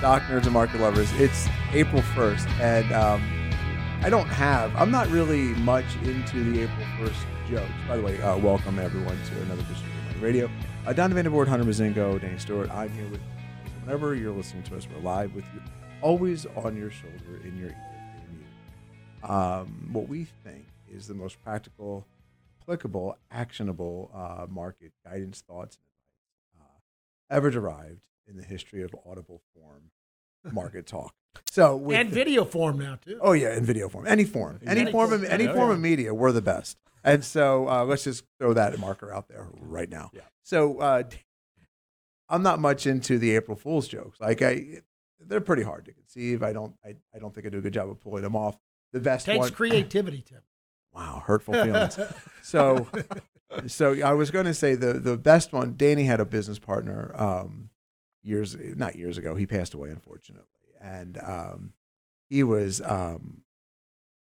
Stock nerds and market lovers. It's April 1st, and um, I don't have, I'm not really much into the April 1st jokes. By the way, uh, welcome everyone to another edition of Money Radio. Uh, Don Vanderboard, Hunter Mazingo, Danny Stewart. I'm here with you. Whenever you're listening to us, we're live with you, always on your shoulder, in your ear, in you. Um, what we think is the most practical, applicable, actionable uh, market guidance, thoughts, and advice uh, ever derived in the history of audible market talk. So with and video form now, too. Oh yeah, in video form, any form, any form of any Yeah, form yeah. of media, we're the best. And so uh, let's just throw that marker out there right now. Yeah. So uh, I'm not much into the April Fool's jokes. Like I, they're pretty hard to conceive. I don't, I, I don't think I do a good job of pulling them off. The best Takes one. creativity, Tim. Wow, hurtful feelings. so, so I was going to say the the best one. Danny had a business partner um, years, not years ago. He passed away, unfortunately, and um, he was um,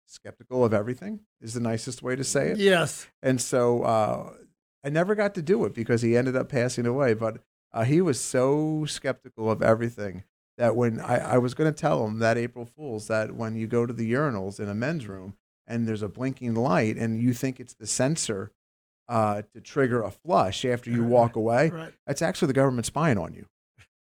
skeptical of everything. Is the nicest way to say it. Yes. And so uh, I never got to do it because he ended up passing away. But uh, he was so skeptical of everything that when I, I was going to tell him that April Fool's that when you go to the urinals in a men's room and there's a blinking light and you think it's the sensor uh, to trigger a flush after you walk away, Right. that's actually the government spying on you.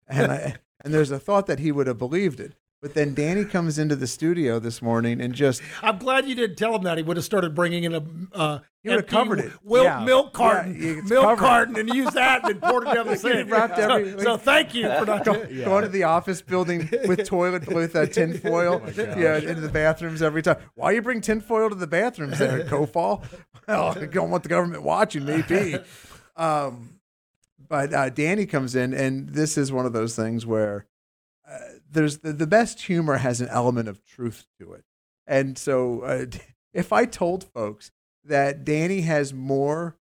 And I, and there's a thought that he would have believed it. But then Danny comes into the studio this morning and just I'm glad you didn't tell him that. He would have started bringing in a uh, He would have covered it. Wil- Yeah. milk carton, Yeah, milk covered. carton, and used that and then poured it down the sink. so, so thank you for not. go, going to the office building with toilet with uh, tin foil, yeah, into the bathrooms every time. Why you bring tin foil to the bathrooms there, Kofal? Well, I don't want the government watching, maybe. Um, but uh, Danny comes in, and this is one of those things where uh, there's the, the best humor has an element of truth to it, and so uh, if I told folks that Danny has more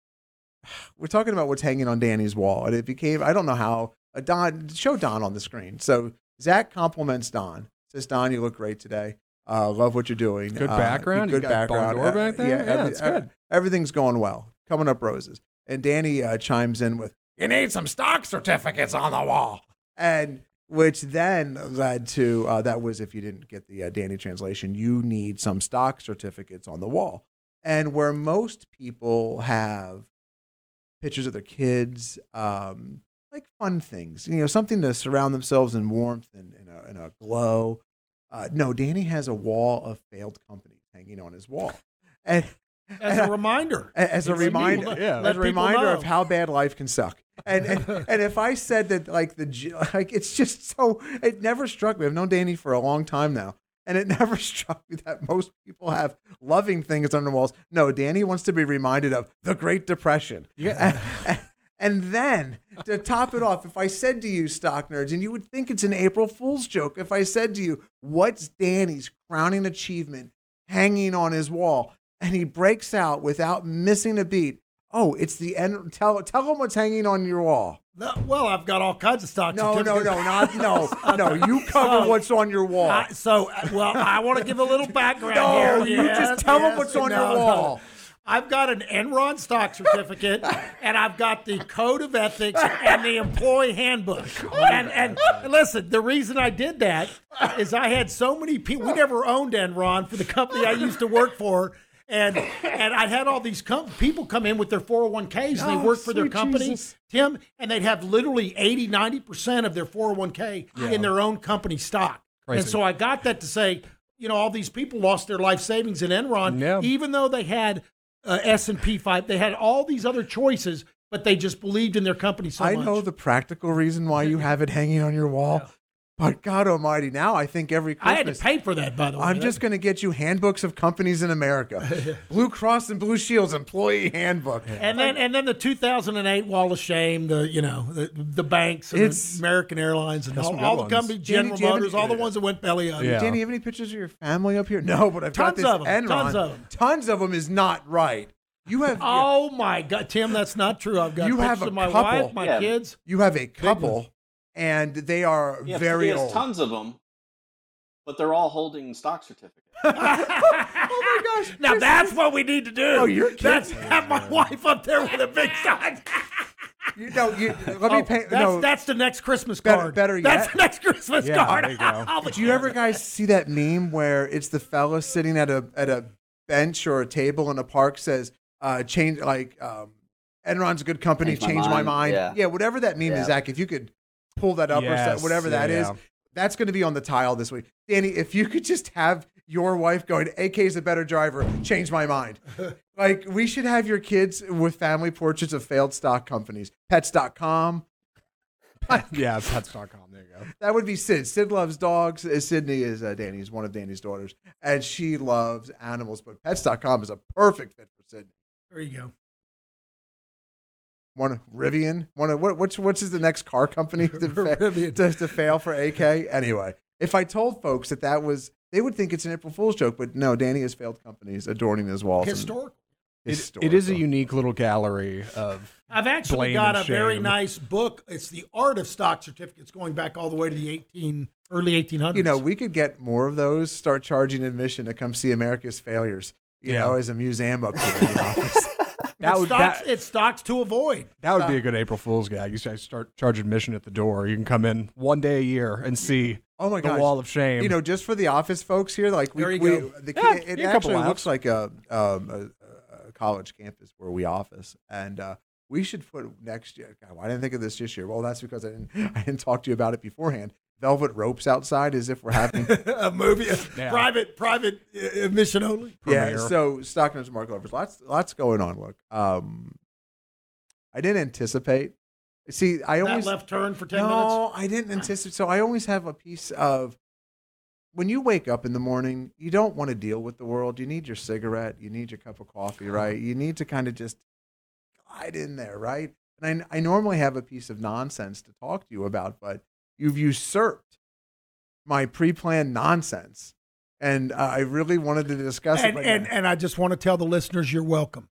we're talking about what's hanging on Danny's wall, and it became I don't know how. Uh, Don, show Don on the screen. So Zach compliments Don. Says Don, you look great today. Uh, love what you're doing. Good Uh, background. Good background. Back there? Yeah, every- it's good. everything's going well. Coming up roses. And Danny uh, chimes in with, "You need some stock certificates on the wall," and which then led to uh, that was if you didn't get the uh, Danny translation, you need some stock certificates on the wall. And where most people have pictures of their kids, um, like fun things, you know, something to surround themselves in warmth and in a, in a glow. Uh, no, Danny has a wall of failed companies hanging on his wall, and As a reminder. as a reminder, yeah, as a reminder know. of how bad life can suck. And, and and if I said that, like the like, it's just so. It never struck me. I've known Danny for a long time now, and it never struck me that most people have loving things on the walls. No, Danny wants to be reminded of the Great Depression. Yeah. And, and then to top it off, if I said to you, stock nerds, and you would think it's an April Fool's joke, if I said to you, "What's Danny's crowning achievement hanging on his wall?" and he breaks out without missing a beat. Oh, it's the end. Tell tell him what's hanging on your wall. No, well, I've got all kinds of stock No, no, no, not no, no. You cover So, what's on your wall. I, so, well, I want to give a little background No, here. you Yes, just tell yes. what's on your No, no. wall. I've got an Enron stock certificate, and I've got the code of ethics and the employee handbook. And, and listen, the reason I did that is I had so many people. We never owned Enron for the company I used to work for. And and I had all these com- people come in with their 401ks and they Oh, work for their sweet company, Jesus. Tim, and they'd have literally 80, 90% of their 401k in their own company stock. And so I got that to say, you know, all these people lost their life savings in Enron, Yeah. even though they had uh, S and P five, they had all these other choices, but they just believed in their company so much. I much. know the practical reason why you have it hanging on your wall, but God Almighty, now I think every Christmas, I had to pay for that, by the way. I'm just going to get you handbooks of companies in America, Blue Cross and Blue Shield's employee handbook. and then and then the 2008 Wall of Shame, the you know the, the banks, and It's- the American Airlines, and all, some good all the ones. companies, General do you have Motors, any- all the ones that went belly up. Yeah. Danny, you have any pictures of your family up here? No, but I've got Tons this of 'em, Enron. tons of 'em. Tons of them is not right. You have Oh my God, Tim, that's not true. I've got You pictures have a of my couple. wife, my Yeah. kids. you have a couple, and they are Yeah, very he has old. tons of them, but they're all holding stock certificates. oh my gosh! Now that's what we need to do. Oh, you're That's have my wife up there with a big sign. You know, you, let me Oh, paint. that's, no, that's the next Christmas Better- card. better That's yet. the next Christmas Yeah, card. there you go. I'll Do you ever guys see that meme where it's the fella sitting at a at a bench or a table in a park says, uh, change like um, Enron's a good company, Change my change my mind. mind. Yeah. whatever that meme Yeah. is, Zach. If you could pull that up or Yes, so, whatever that yeah, is, yeah. that's going to be on the tile this week. Danny, if you could just have your wife going, AK is a better driver, change my mind. like we should have your kids with family portraits of failed stock companies, pets.com. yeah, pets.com. There you go. That would be Sid. Sid loves dogs. Uh, Sydney is uh, Danny's one of Danny's daughters, and she loves animals. But Pets.com is a perfect fit for Sydney. There you go. One of Rivian. One of what? What's what's is the next car company to, fa- Rivian. to, to fail for AK? Anyway, if I told folks that that was, they would think it's an April Fool's joke. But no, Danny has failed companies adorning his walls. Historical. It, it is a unique little gallery of. I've actually Blame got and a very nice book. It's the art of stock certificates, going back all the way to the 18 early 1800s. You know, we could get more of those. Start charging admission to come see America's failures. You Yeah. know, as a museum up here in the office. That it's would stocks, that, it's stocks to avoid. that would be a good April Fool's gag. You guys start charge admission at the door. You can come in one day a year and see Oh my the gosh. wall of shame. You know, just for the office folks here, like we, There you we go. the Yeah, kid, it yeah, a couple actually laughs. looks like a, um, a, a college campus where we office, and uh, we should put next year. God, why didn't think of this this year? Well, that's because I didn't I didn't talk to you about it beforehand. Velvet ropes outside, as if we're having. a movie, Yeah. private, private uh, admission only. yeah. So stock Mark market lovers, lots lots going on. Look, um, I didn't anticipate. See, I That always left turn for 10 minutes. no, I didn't anticipate. So I always have a piece of when you wake up in the morning, you don't want to deal with the world. You need your cigarette, you need your cup of coffee, right? You need to kind of just glide in there, right? And I, I normally have a piece of nonsense to talk to you about, but you've usurped my pre-planned nonsense, and uh, I really wanted to discuss And, it. right and, now. and I just want to tell the listeners you're welcome.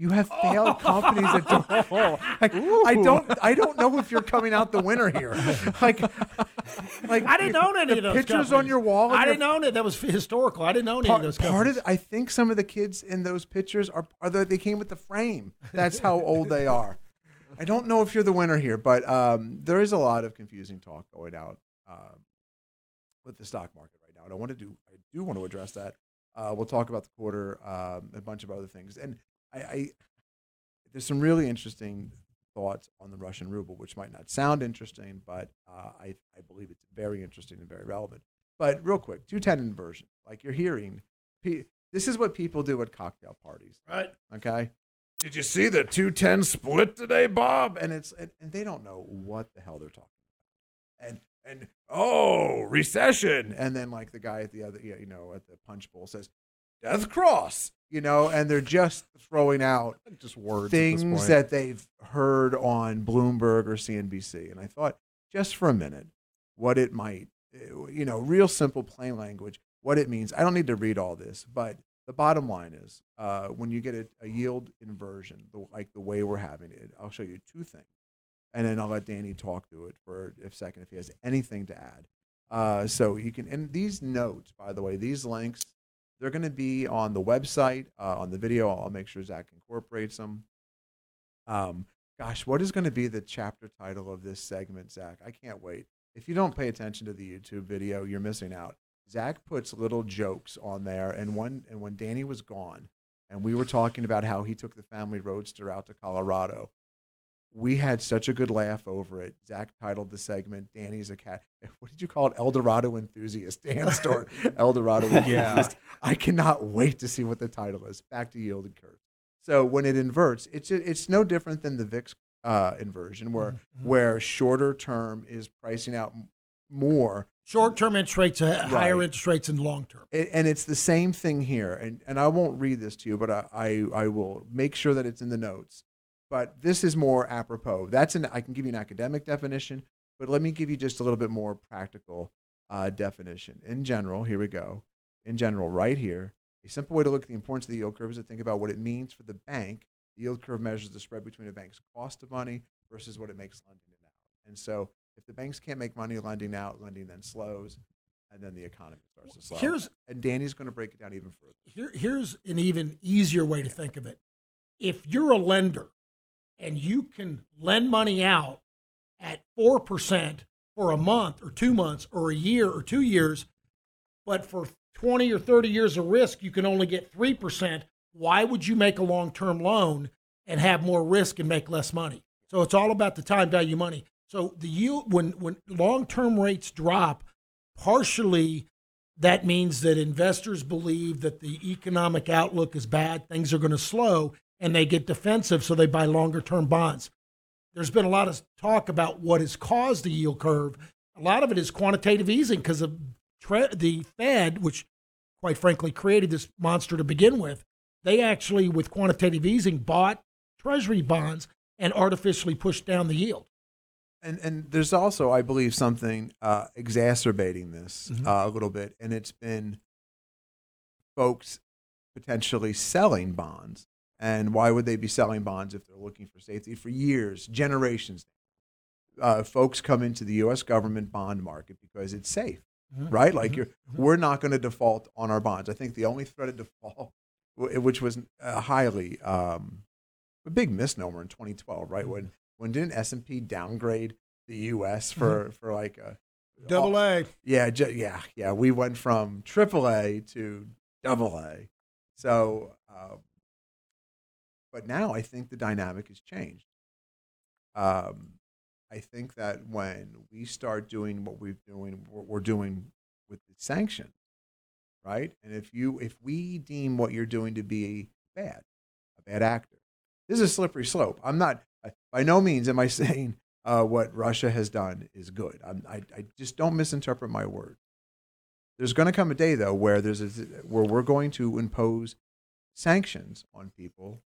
You have failed companies that don't. Like, I don't. I don't know if you're coming out the winner here. Like, like I didn't own any of those pictures companies. on your wall. I didn't own it. That was historical. I didn't own any of those part companies. of. I think some of the kids in those pictures are are the, they came with the frame. That's how old they are. I don't know if you're the winner here, but um, there is a lot of confusing talk going out um, with the stock market right now, and I want to do. I do want to address that. Uh, we'll talk about the quarter, um, a bunch of other things, and I, I there's some really interesting thoughts on the Russian ruble, which might not sound interesting, but uh, I, I believe it's very interesting and very relevant. But real quick, 210 inversion, like you're hearing, this is what people do at cocktail parties. right. Okay. Did you see the 210 split today, Bob? And it's and, and they don't know what the hell they're talking about. And and oh, recession. And then like the guy at the other, you know, at the punch bowl says, Death Cross, you know, and they're just throwing out just words. things that they've heard on Bloomberg or CNBC. And I thought, just for a minute, what it might, uh, you know, real simple, plain language, what it means. I don't need to read all this, but the bottom line is uh, when you get a, a yield inversion, the, like the way we're having it, I'll show you two things. And then I'll let Danny talk to it for a second if he has anything to add. Uh, so you can, and these notes, by the way, these links, They're going to be on the website, uh, on the video. I'll make sure Zach incorporates them. Um, gosh, what is going to be the chapter title of this segment, Zach? I can't wait. If you don't pay attention to the YouTube video, you're missing out. Zach puts little jokes on there, and one and when Danny was gone, and we were talking about how he took the family roadster out to Colorado, we had such a good laugh over it. Zach titled the segment "Danny's a cat." What did you call it? El Dorado enthusiast. Dan store El Dorado enthusiast. I cannot wait to see what the title is. Back to yielded curve. So when it inverts, it's it's no different than the VIX uh, inversion, where where shorter term is pricing out m- more Short-term interest rates, uh, higher Right. interest rates than long-term. and it's the same thing here and, and i won't read this to you but I, I, I will make sure that it's in the notes. But this is more apropos. That's an i can give you an academic definition but let me give you just a little bit more practical uh, definition. In general here we go. In general right here a simple way to look at the importance of the yield curve is to think about what it means for the bank. The yield curve measures the spread between a bank's cost of money versus what it makes lending it out. And so if the banks can't make money lending out lending then slows and then the economy starts to slow Here's- and Danny's going to break it down even further. Here, here's an even easier way to think of it. If you're a lender and you can lend money out at 4% for a month or two months or a year or two years, but for 20 or 30 years of risk, you can only get 3%, why would you make a long term loan and have more risk and make less money? So it's all about the time value money. So the yield, when, when long term rates drop, partially that means that investors believe that the economic outlook is bad, things are going to slow, and they get defensive, so they buy longer term bonds. There's been a lot of talk about what has caused the yield curve. A lot of it is quantitative easing because of tre- the Fed, which quite frankly created this monster to begin with. They actually, with quantitative easing, bought treasury bonds and artificially pushed down the yield. And and there's also, I believe, something uh, exacerbating this uh, a little bit, and it's been folks potentially selling bonds. And why would they be selling bonds if they're looking for safety? For years, generations, uh, folks come into the U.S. government bond market because it's safe, right? Like you're, we're not going to default on our bonds. I think the only threat of default, which was uh, highly um, a big misnomer in 2012, right? When when didn't S and P downgrade the U.S. for for like a Double A. yeah, ju- yeah, yeah. We went from triple A to double A. So, um, but now I think the dynamic has changed. Um, I think that when we start doing what we're doing, what we're doing with the sanctions, right? And if you, if we deem by no means am I saying uh, what Russia has done is good. I, I just don't misinterpret my word. There's going to come a day though where there's a, where we're going to impose sanctions on people,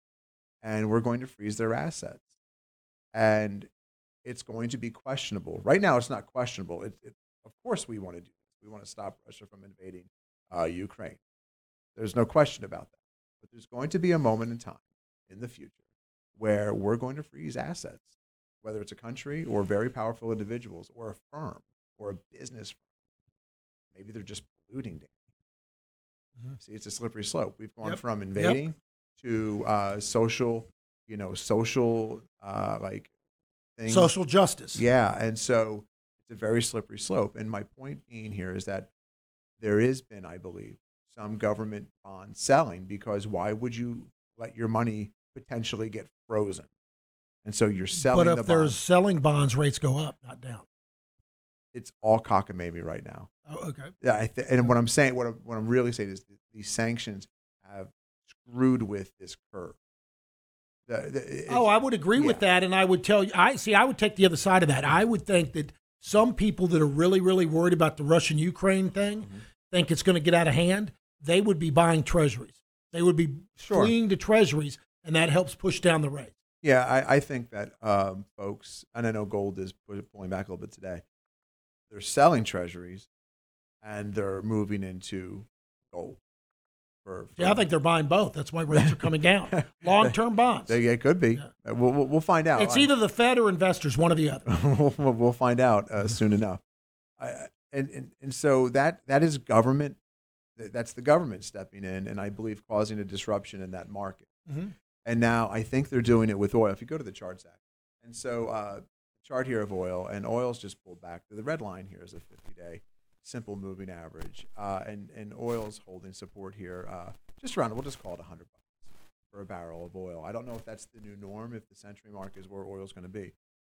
and we're going to freeze their assets, and it's going to be questionable. Right now, it's not questionable. It, it, of course, we want to do this. We want to stop Russia from invading uh, Ukraine. There's no question about that. But there's going to be a moment in time in the future where we're going to freeze assets, whether it's a country or very powerful individuals or a firm or a business firm. Maybe they're just polluting. Dan. See, it's a slippery slope. We've gone Yep. from invading to uh, social, you know, social uh, like things. Social justice. Yeah, and so it's a very slippery slope. And my point being here is that there has been, I believe, some government bond selling because why would you let your money potentially get frozen? And so you're selling But the if there's bonds. selling bonds, rates go up, not down. It's all cockamamie right now. Oh, okay. Yeah, I th- and what I'm saying, what I'm, what I'm really saying is that these sanctions have screwed with this curve. The- the- Oh, I would agree with that, and I would tell you. I see. I would take the other side of that. I would think that some people that are really, really worried about the Russian Ukraine thing Mm-hmm. think it's going to get out of hand. They would be buying treasuries. They would be Sure. fleeing to treasuries, and that helps push down the rates. Yeah, I, I think that um, folks, and I know gold is pulling back a little bit today. They're selling treasuries, and they're moving into gold. For, for Yeah, I think they're buying both. That's why rates are coming down. Long-term bonds. They- it could be. Uh, We'll, we'll, we'll find out. It's either the Fed or investors, one or the other. we'll, we'll find out uh, soon enough. I, and, and and so that that is government That's the government stepping in, and I believe causing a disruption in that market. Mhm. And now I think they're doing it with oil. If you go to the charts, Zach, and so uh, chart here of oil, and oil's just pulled back. The red line here is a 50-day simple moving average, uh, and and oil's holding support here, uh, just around. We'll just call it 100 bucks for a barrel of oil. I don't know if that's the new norm, if the century mark is where oil's going to be,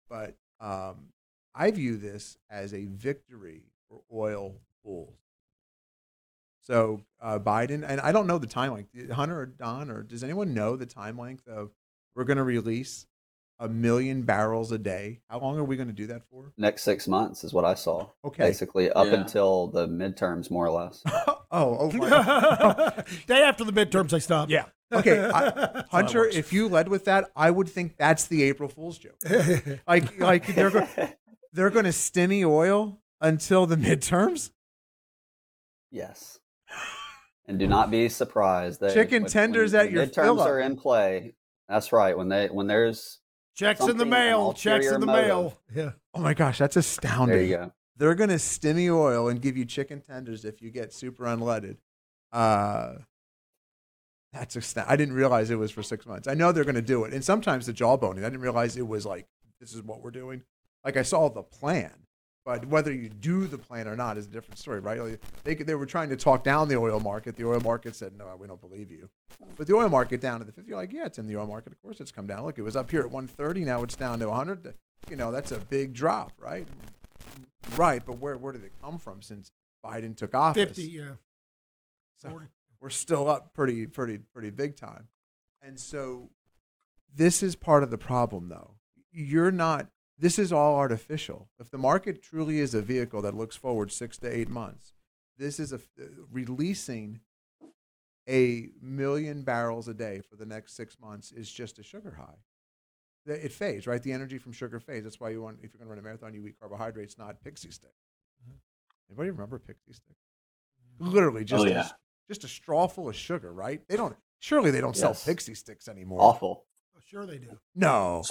but um, I view this as a victory for oil bulls. So uh, Biden, and I don't know the time length. Hunter or Don, or does anyone know the time length of we're going to release a million barrels a day? How long are we going to do that for? Next six months is what I saw. Okay. Basically, up Yeah. until the midterms, more or less. oh, oh, fine. Day after the midterms, they stop. Yeah. okay, I, Hunter. If you led with that, I would think that's the April Fool's joke. like, like they're go- they're going to stimmy oil until the midterms. yes. And do not be surprised that Chicken when- tenders when at your midterms are in play. That's right. When they when there's Checks in the mail. Checks in the motive. mail. Yeah. Oh my gosh, that's astounding. there you go. they're going to stimmy oil and give you chicken tenders if you get super unleaded. Uh, that's I didn't realize it was for six months. I know they're going to do it, and sometimes the jawboning. I didn't realize it was like this is what we're doing. Like I saw the plan, but whether you do the plan or not is a different story, right? They they were trying to talk down the oil market. The oil market said, "No, we don't believe you." But the oil market down to the 50, you're like, yeah, it's in the oil market. Of course, it's come down. Look, it was up here at 130. Now it's down to 100. You know, that's a big drop, right? Right, but where where did it come from since Biden took office? 50, yeah. So we're still up pretty pretty pretty big time. And so this is part of the problem though. You're not this is all artificial. If the market truly is a vehicle that looks forward 6 to 8 months, this is a releasing a million barrels a day for the next 6 months is just a sugar high. It fades, right? The energy from sugar fades. That's why you want, if you're going to run a marathon, you eat carbohydrates, not pixie stick. Mm-hmm. Anybody remember pixie stick? Literally, oh, just Oh, a, just a straw full of sugar, right? They don't. Surely they don't sell pixie sticks anymore. Awful. Oh, sure they do. No,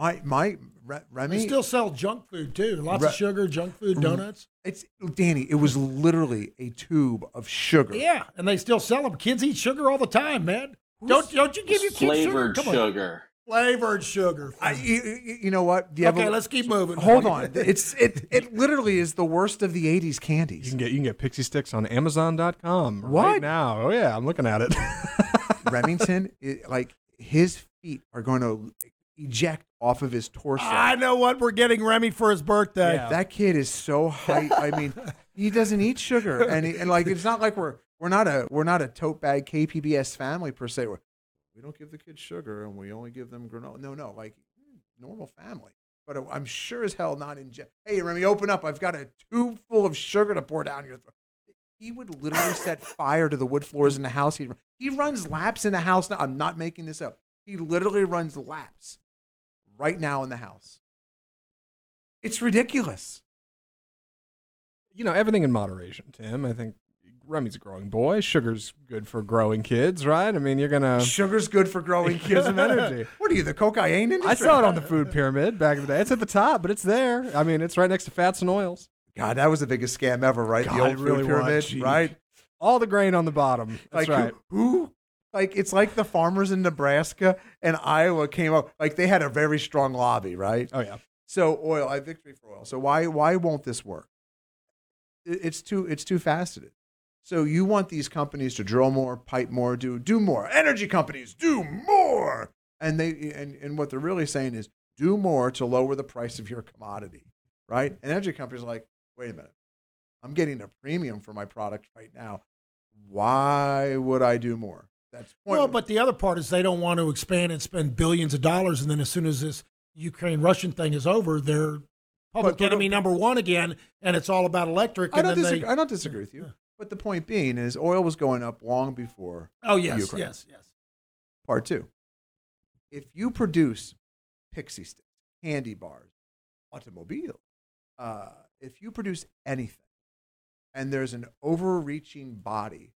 my my Re- They Remy. still sell junk food too. Lots Re- of sugar, junk food, Mm. donuts. it's Danny. It was literally a tube of sugar. Yeah, and they still sell them. Kids eat sugar all the time, man. Don't don't you give your kids Flavored sugar? Come sugar. Flavored sugar. I, you, you- you know what? The okay, evol- let's keep moving. Hold on. It's it it literally is the worst of the '80s candies. You can get you can get pixie sticks on Amazon.com What? right now. Oh yeah, I'm looking at it. Remington, it, like his feet are going to eject off of his torso. Ah, I know what we're getting Remy for his birthday. Yeah. That kid is so hype. I mean, he doesn't eat sugar, and he, and like it's not like we're we're not a we're not a tote bag KPBS family per se. We're, we don't give the kids sugar, and we only give them granola. No, no, like normal family. But I'm sure as hell not in. Hey, Remy, open up! I've got a tube full of sugar to pour down your throat. He would literally set fire to the wood floors in the house. He he runs laps in the house now. I'm not making this up. He literally runs laps right now in the house. It's ridiculous. you know, everything in moderation, Tim. I think Remy's a growing boy. Sugar's good for growing kids, right? I mean, you're gonna. Sugar's good for growing kids and energy. What are you, the cocaine industry? I saw it on the food pyramid back in the day. It's at the top, but it's there. I mean, it's right next to fats and oils. God, that was the biggest scam ever, right? God, the old really food pyramid, was. Right? All the grain on the bottom. That's like right. who, who? Like it's like the farmers in Nebraska and Iowa came up. Like they had a very strong lobby, right? Oh yeah. So oil, I victory for oil. So why why won't this work? It's too it's too faceted. So you want these companies to drill more, pipe more, do do more. Energy companies do more, and they and and what they're really saying is do more to lower the price of your commodity, right? And energy companies are like, wait a minute, I'm getting a premium for my product right now. Why would I do more? That's point. Well, but the other part is they don't want to expand and spend billions of dollars, and then as soon as this Ukraine Russian thing is over, they're public But- enemy number one again, and it's all about electric. I don't then disagree. they, I don't disagree with you. But the point being is, oil was going up long before oh yes, Ukraine. yes, yes. Part two. If you produce pixie sticks, candy bars, automobile, uh, if you produce anything, and there's an overreaching body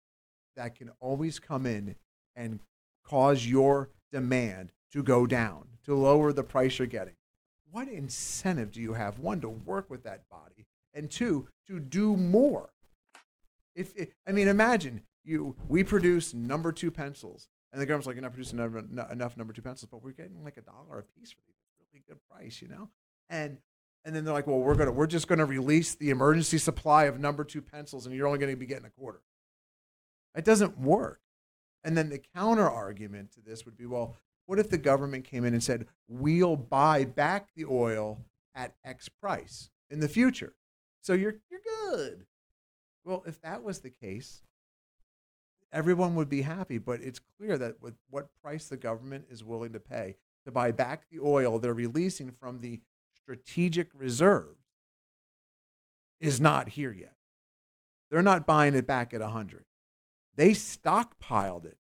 that can always come in and cause your demand to go down, to lower the price you're getting, what incentive do you have? One, to work with that body, and two, to do more. If, if I mean, imagine you we produce number two pencils, and the government's like, you're not producing enough, no- enough number two pencils, but we're getting like a dollar a piece for these. Really good price, you know. And and then they're like, well, we're gonna we're just gonna release the emergency supply of number two pencils, and you're only gonna be getting a quarter. It doesn't work. And then the counter argument to this would be, well, what if the government came in and said, we'll buy back the oil at X price in the future? So you're you're good. Well, if that was the case, everyone would be happy. But it's clear that with what price the government is willing to pay to buy back the oil they're releasing from the strategic reserve is not here yet. They're not buying it back at 100. They stockpiled it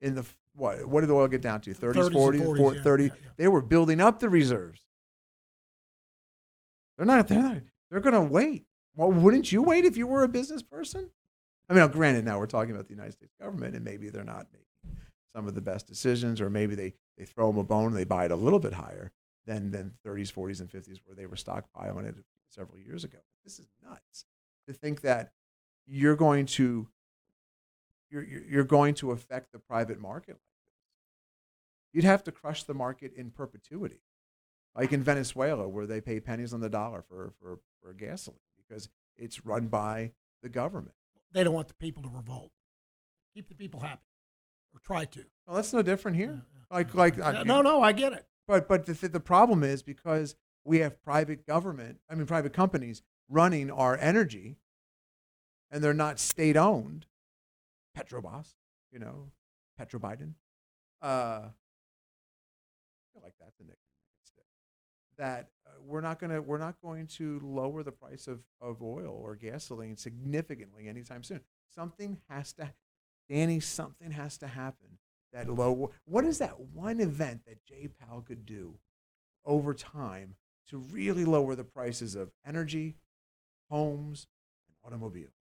in the what? What did the oil get down to? 30s, 30s and 40s, 40s, 40, yeah, 30. yeah, yeah. They were building up the reserves. They're not. They're not. They're going to wait. Well, wouldn't you wait if you were a business person? I mean, granted, now we're talking about the United States government, and maybe they're not making some of the best decisions, or maybe they they throw them a bone and they buy it a little bit higher than than 30s, 40s, and 50s, where they were stockpiling it several years ago. This is nuts to think that you're going to you're you're you're going to affect the private market like this. You'd have to crush the market in perpetuity, like in Venezuela, where they pay pennies on the dollar for for for gasoline because it's run by the government. They don't want the people to revolt. Keep the people happy, or try to. Well, that's no different here. Like like I- no, no, I get it. But but the the problem is because we have private government, I mean private companies running our energy, and they're not state owned. Petrobras, you know, Petro Biden. Uh, like that's the nickname. That uh, we're not gonna we're not going to lower the price of, of oil or gasoline significantly anytime soon. Something has to, Danny. Something has to happen that low. What is that one event that J Powell could do over time to really lower the prices of energy, homes, and automobiles?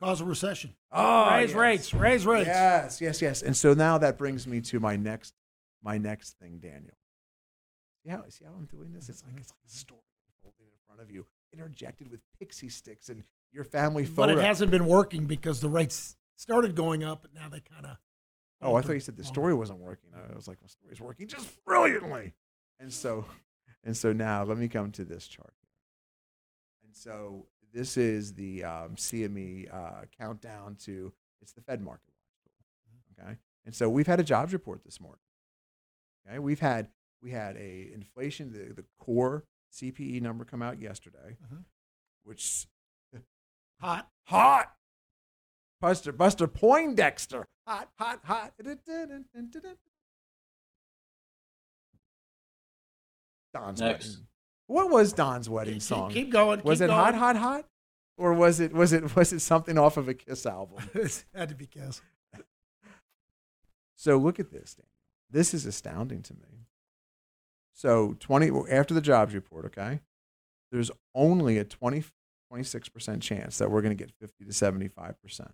Cause a recession. Oh, raise yes. rates. Raise rates. Yes, yes, yes. And so now that brings me to my next, my next thing, Daniel. See how, see how I'm doing this? It's like it's like a story unfolding in front of you, interjected with pixie sticks and your family photo. But it hasn't been working because the rates started going up, and now they kind of. Oh, I thought you said the story wasn't working. I was like, my story's working just brilliantly. And so, and so now let me come to this chart. And so this is the um, CME uh, countdown to it's the Fed market watch tool. Okay, and so we've had a jobs report this morning. Okay, we've had we had a inflation the, the core CPE number come out yesterday, which Hot. hot. Buster Buster Poindexter. Hot, hot, hot. Don's Next. wedding. What was Don's wedding song? keep going, Was keep it hot, going. hot, hot? Or was it was it was it something off of a Kiss album? it had to be Kiss. So look at this, Daniel. This is astounding to me. So 20 after the jobs report, okay? There's only a 20 26% chance that we're going to get 50 to 75%.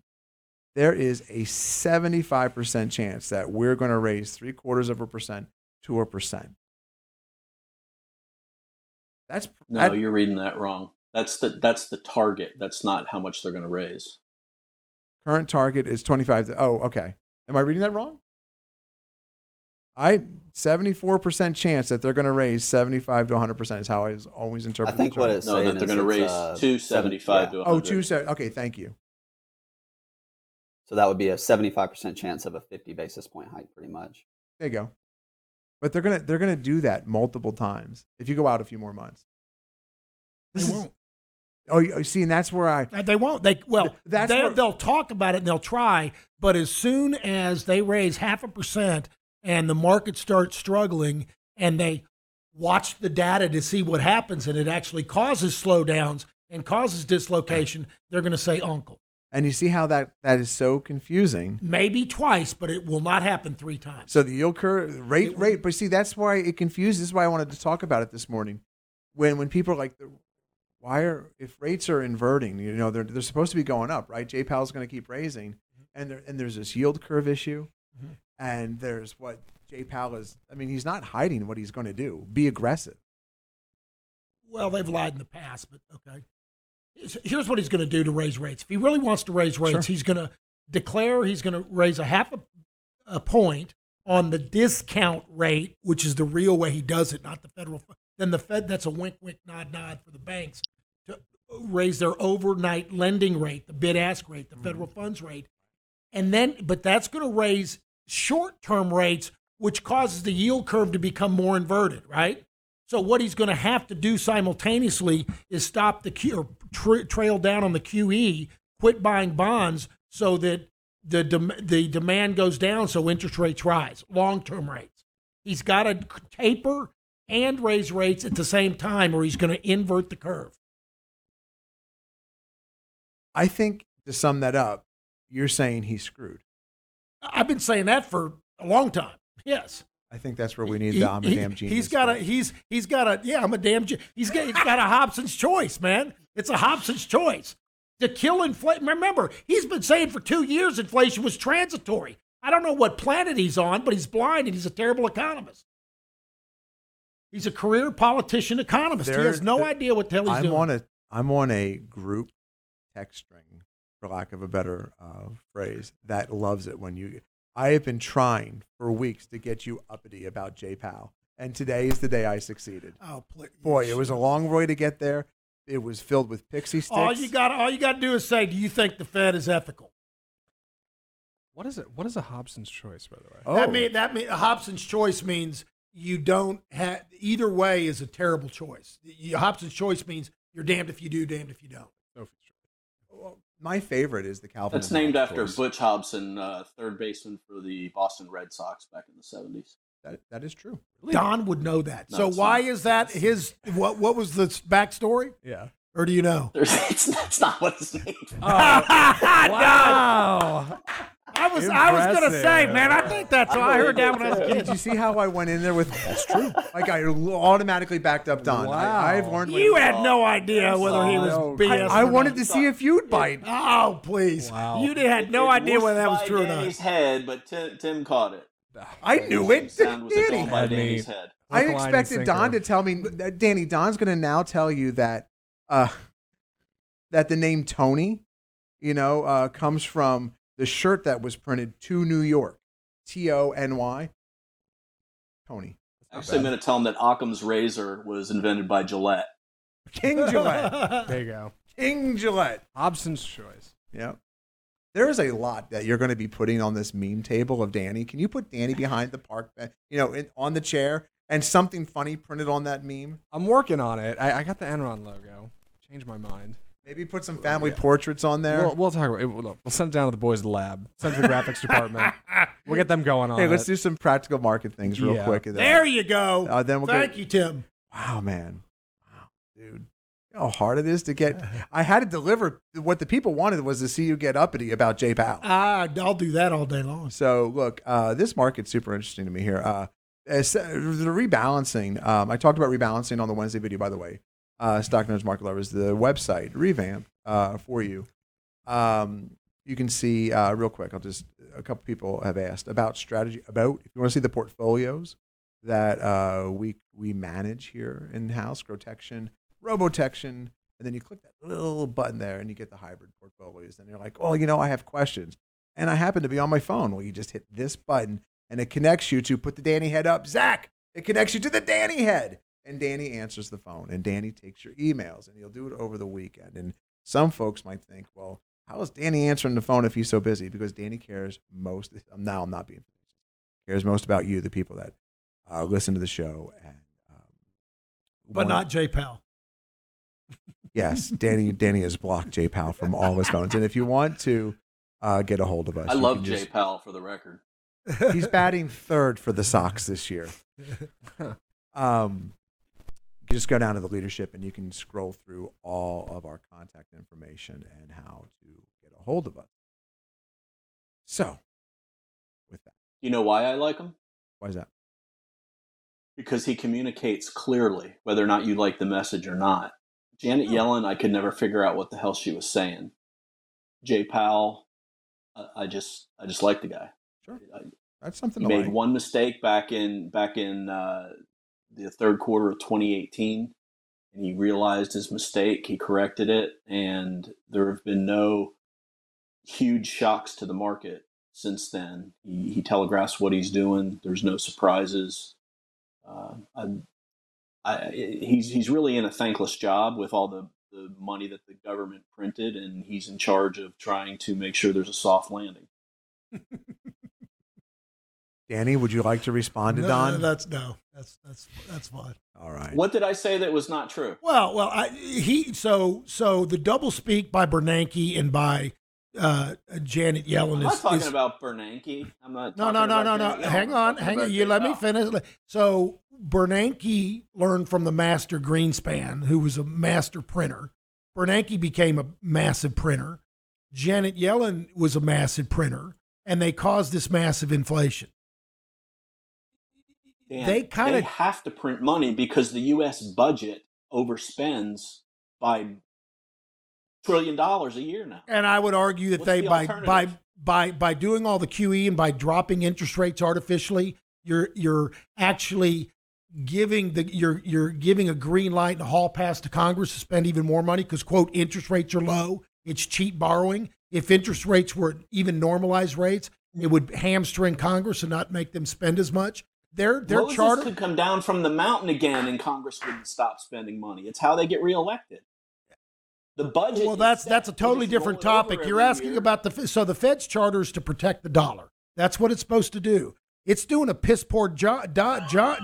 There is a 75% chance that we're going to raise three quarters of a percent to a percent. That's No, that- you're reading that wrong. That's the that's the target. That's not how much they're going to raise. current target is 25. Oh, okay. Am I reading that wrong? I 74% chance that they're going to raise 75 to 100% is how I was always I interpreted. think the what it's No, saying that they're going to raise uh, two seven- seventy five yeah. to Oh, 100. two se- Okay, thank you. So that would be a 75% chance of a 50 basis point hike, pretty much. There you go. But they're gonna they're gonna do that multiple times if you go out a few more months. They This is- won't. Oh, you you see, and that's where I Uh, They won't. They well, That's they, they'll talk about it and they'll try, but as soon as they raise half a percent and the market starts struggling, and they watch the data to see what happens, and it actually causes slowdowns and causes dislocation, they're going to say uncle. And you see how that that is so confusing. Maybe twice, but it will not happen three times. So the yield curve rate rate, but see that's why it confuses. This is why I wanted to talk about it this morning. When when people are like, why are if rates are inverting? You know, they're they're supposed to be going up, right? J Powell's going to keep raising, mm-hmm. and there and there's this yield curve issue, mm-hmm. and there's what J Powell is. I mean, he's not hiding what he's going to do. Be aggressive. Well, they've lied in the past, but okay. Here's what he's going to do to raise rates. If he really wants to raise rates, he's going to declare he's going to raise a half a, a point on the discount rate, which is the real way he does it, not the federal. Then the Fed, that's a wink, wink, nod, nod for the banks to raise their overnight lending rate, the bid ask rate, the federal mm-hmm. funds rate. And then, but that's going to raise short term rates, which causes the yield curve to become more inverted, right? So what he's going to have to do simultaneously is stop the or tra- trail down on the QE, quit buying bonds, so that the dem- the demand goes down, so interest rates rise, long term rates. He's got to taper and raise rates at the same time, or he's going to invert the curve. I think to sum that up, you're saying he's screwed. I've been saying that for a long time. Yes. I think that's where we need He- the I'm a damn genius. He's got a he's he's got a yeah I'm a damn ge- he's got he's got a Hobson's choice man. It's a Hobson's choice to kill inflation. Remember, he's been saying for two years inflation was transitory. I don't know what planet he's on, but he's blind and he's a terrible economist. He's a career politician economist. he has no there- idea what the hell he's I'm doing. on a I'm on a group text string, for lack of a better uh, phrase, that loves it when you. I have been trying for weeks to get you uppity about J Powell, and today is the day I succeeded. oh, please. Boy, it was a long way to get there. It was filled with pixie sticks. All you got all you got to do is say, "Do you think the Fed is ethical?" What is it? What is a Hobson's choice, by the way? Oh. That mean that mean Hobson's choice means you don't have either way is a terrible choice. You, Hobson's choice means you're damned if you do, damned if you don't. Sophie's choice. Well, my favorite is the Calvin. That's named after choice. Butch Hobson, uh, third baseman for the Boston Red Sox back in the 70s. That, that is true. Don would know that. No, so it's why not. is that his what what was the backstory? Yeah. Or do you know? There's, it's, that's not what it's named. Oh, wow. I was I was gonna say, man, I think that's all I heard that when I was a Did you see how I went in there with that's true? Like I automatically backed up Don. I, I've Wow. learned. You had no idea whether he was Oh, BS. I, I wanted not. to see if you'd bite. Oh please! Wow. You had no It idea whether that was true or not. not. head, but Tim, Tim caught it. I knew it. Sound was Danny. all by Danny's head. I Hook, line, and expected Don sinker. to tell me, that, Danny. Don's going to now tell you that uh, that the name Tony, you know, uh, comes from the shirt that was printed to New York, T O N Y. Tony, Actually, I'm going to tell him that Occam's razor was invented by Gillette. King Gillette, There you go. King Gillette. Hobson's choice. Yeah. There is a lot that you're going to be putting on this meme table of Danny. Can you put Danny behind the park, ben- you know, in, on the chair, and something funny printed on that meme? I'm working on it. I, I got the Enron logo. Change my mind. Maybe put some family portraits on there. We'll, we'll talk about it. We'll, we'll send it down to the boys' lab. Send it to the graphics department. We'll get them going on hey, let's it. do some practical market things real Yeah. quick. then- There you go. Uh, then we'll Thank go- you, Tim. Wow, man. Wow, dude. How hard it is to get. I had to deliver what the people wanted was to see you get uppity about Jay Powell. Ah, I'll do that all day long. So look, uh, this market's super interesting to me here. Uh, as- the rebalancing. Um, I talked about rebalancing on the Wednesday video, by the way. Uh, Stock Nerds Market Lovers, the website revamped uh, for you. Um, you can see uh, real quick. I'll just a couple people have asked about strategy. About if you want to see the portfolios that uh, we we manage here in house, Grotection, Robotection, and then you click that little button there, and you get the hybrid portfolios. And you're like, well, you know, I have questions and I happen to be on my phone. Well, you just hit this button and it connects you to put the Danny head up. Zach, it connects you to the Danny head. And Danny answers the phone and Danny takes your emails and he'll do it over the weekend. And some folks might think, well, how is Danny answering the phone if he's so busy? Because Danny cares most, now I'm not being facetious, cares most about you, the people that uh, listen to the show. And, um, But not J Powell. Yes, Danny. Danny has blocked J Powell from all his phones. And if you want to uh, get a hold of us, I love can Jay just- Powell for the record. He's batting third for the Sox this year. Um, you just go down to the leadership and you can scroll through all of our contact information and how to get a hold of us. So, with that, You know why I like him? why is that? Because he communicates clearly, whether or not you like the message or not. Janet Yellen, I could never figure out what the hell she was saying. Jay Powell, I, I just, I just like the guy. Sure. I, That's something he made like. one mistake back in back in uh, the third quarter of 2018, and he realized his mistake. He corrected it, and there have been no huge shocks to the market since then. He, he telegraphs what he's doing. There's no surprises. Uh, I, I, he's he's really in a thankless job with all the, the money that the government printed, and he's in charge of trying to make sure there's a soft landing. Danny, would you like to respond to No, Don? that's no. That's that's that's fine. All right. What did I say that was not true? Well, well, I, he so so the double speak by Bernanke and by uh, Janet Yellen I'm is, talking is- about Bernanke. I'm not. no, no, no, no, no. Hang on, hang on. You let me finish. So Bernanke learned from the master Greenspan, who was a master printer. Bernanke became a massive printer. Janet Yellen was a massive printer, and they caused this massive inflation. They kinda- have to print money because the U.S. budget overspends by trillion dollars a year now. And I would argue that What's they the by by by by doing all the QE and by dropping interest rates artificially, you're you're actually giving the you're you're giving a green light and a hall pass to Congress to spend even more money because quote interest rates are low. It's cheap borrowing. If interest rates were even normalized rates, it would hamstring Congress and not make them spend as much. Their their Moses charter could come down from the mountain again, and Congress wouldn't stop spending money. It's how they get reelected. The budget. Well, that's that's a totally different roll it over topic. You're asking year. about the so the Fed's charter is to protect the dollar. That's what it's supposed to do. It's doing a piss poor job. Do, jo,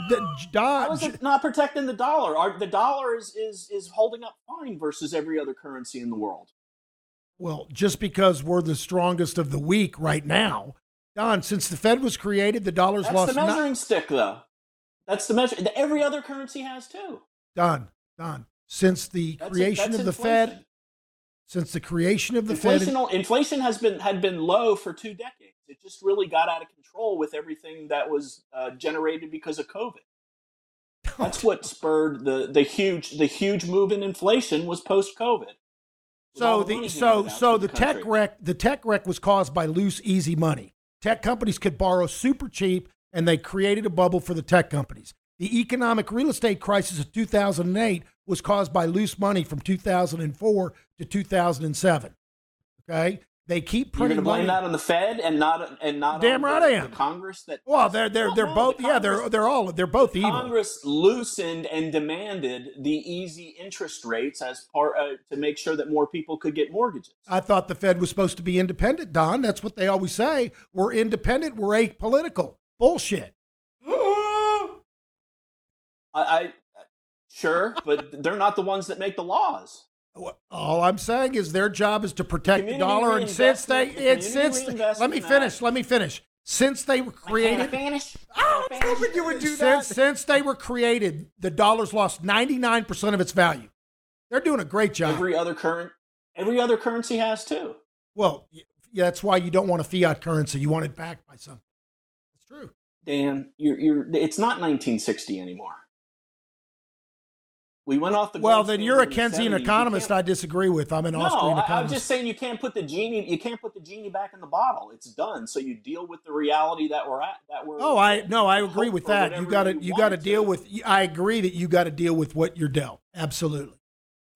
How is it not protecting the dollar? Our, the dollar is, is is holding up fine versus every other currency in the world. well, just because we're the strongest of the week right now, Don. Since the Fed was created, the dollar's That's lost. That's the measuring stick, though. That's the measure. Every other currency has too. Don, Don. Since the That's creation that's of the inflation. Fed, since the creation of the Fed, Inflation, has been had been low for two decades. It just really got out of control with everything that was uh, generated because of COVID. That's what spurred the the huge the huge move in inflation was post COVID. So the so so the tech wreck the tech wreck was caused by loose easy money. Tech companies could borrow super cheap and they created a bubble for the tech companies. The economic real estate crisis of 2008 was caused by loose money from 2004 to 2007. Okay? They keep You're going to blame money. that on the Fed and not and not Damn right the, I am. the Congress that well, they're they're they're both the yeah, they're they're all they're both evil. Congress loosened and demanded the easy interest rates as part uh, to make sure that more people could get mortgages. I thought the Fed was supposed to be independent, Don. That's what they always say. We're independent, we're apolitical. Bullshit. I, I sure, but they're not the ones that make the laws. All I'm saying is their job is to protect the dollar, and since they, it, since let me finish, Act- let me finish. Since they were created, I was hoping you would do that. since since they were created, the dollar's lost 99 percent of its value. They're doing a great job. Every other current, every other currency has too. well, yeah, that's why you don't want a fiat currency. You want it backed by something. It's true. Dan, you're, you're, it's not 1960 anymore. We went off the. Well, then you're a standard in the Keynesian economist. I disagree with. I'm an No, Austrian I, I'm just saying you can't put the genie. You can't put the genie back in the bottle. It's done. So you deal with the reality that we're at. That we're. Oh, I no, I agree with that. You got to you got to deal with. I agree that you got to deal with what you're dealt. Absolutely,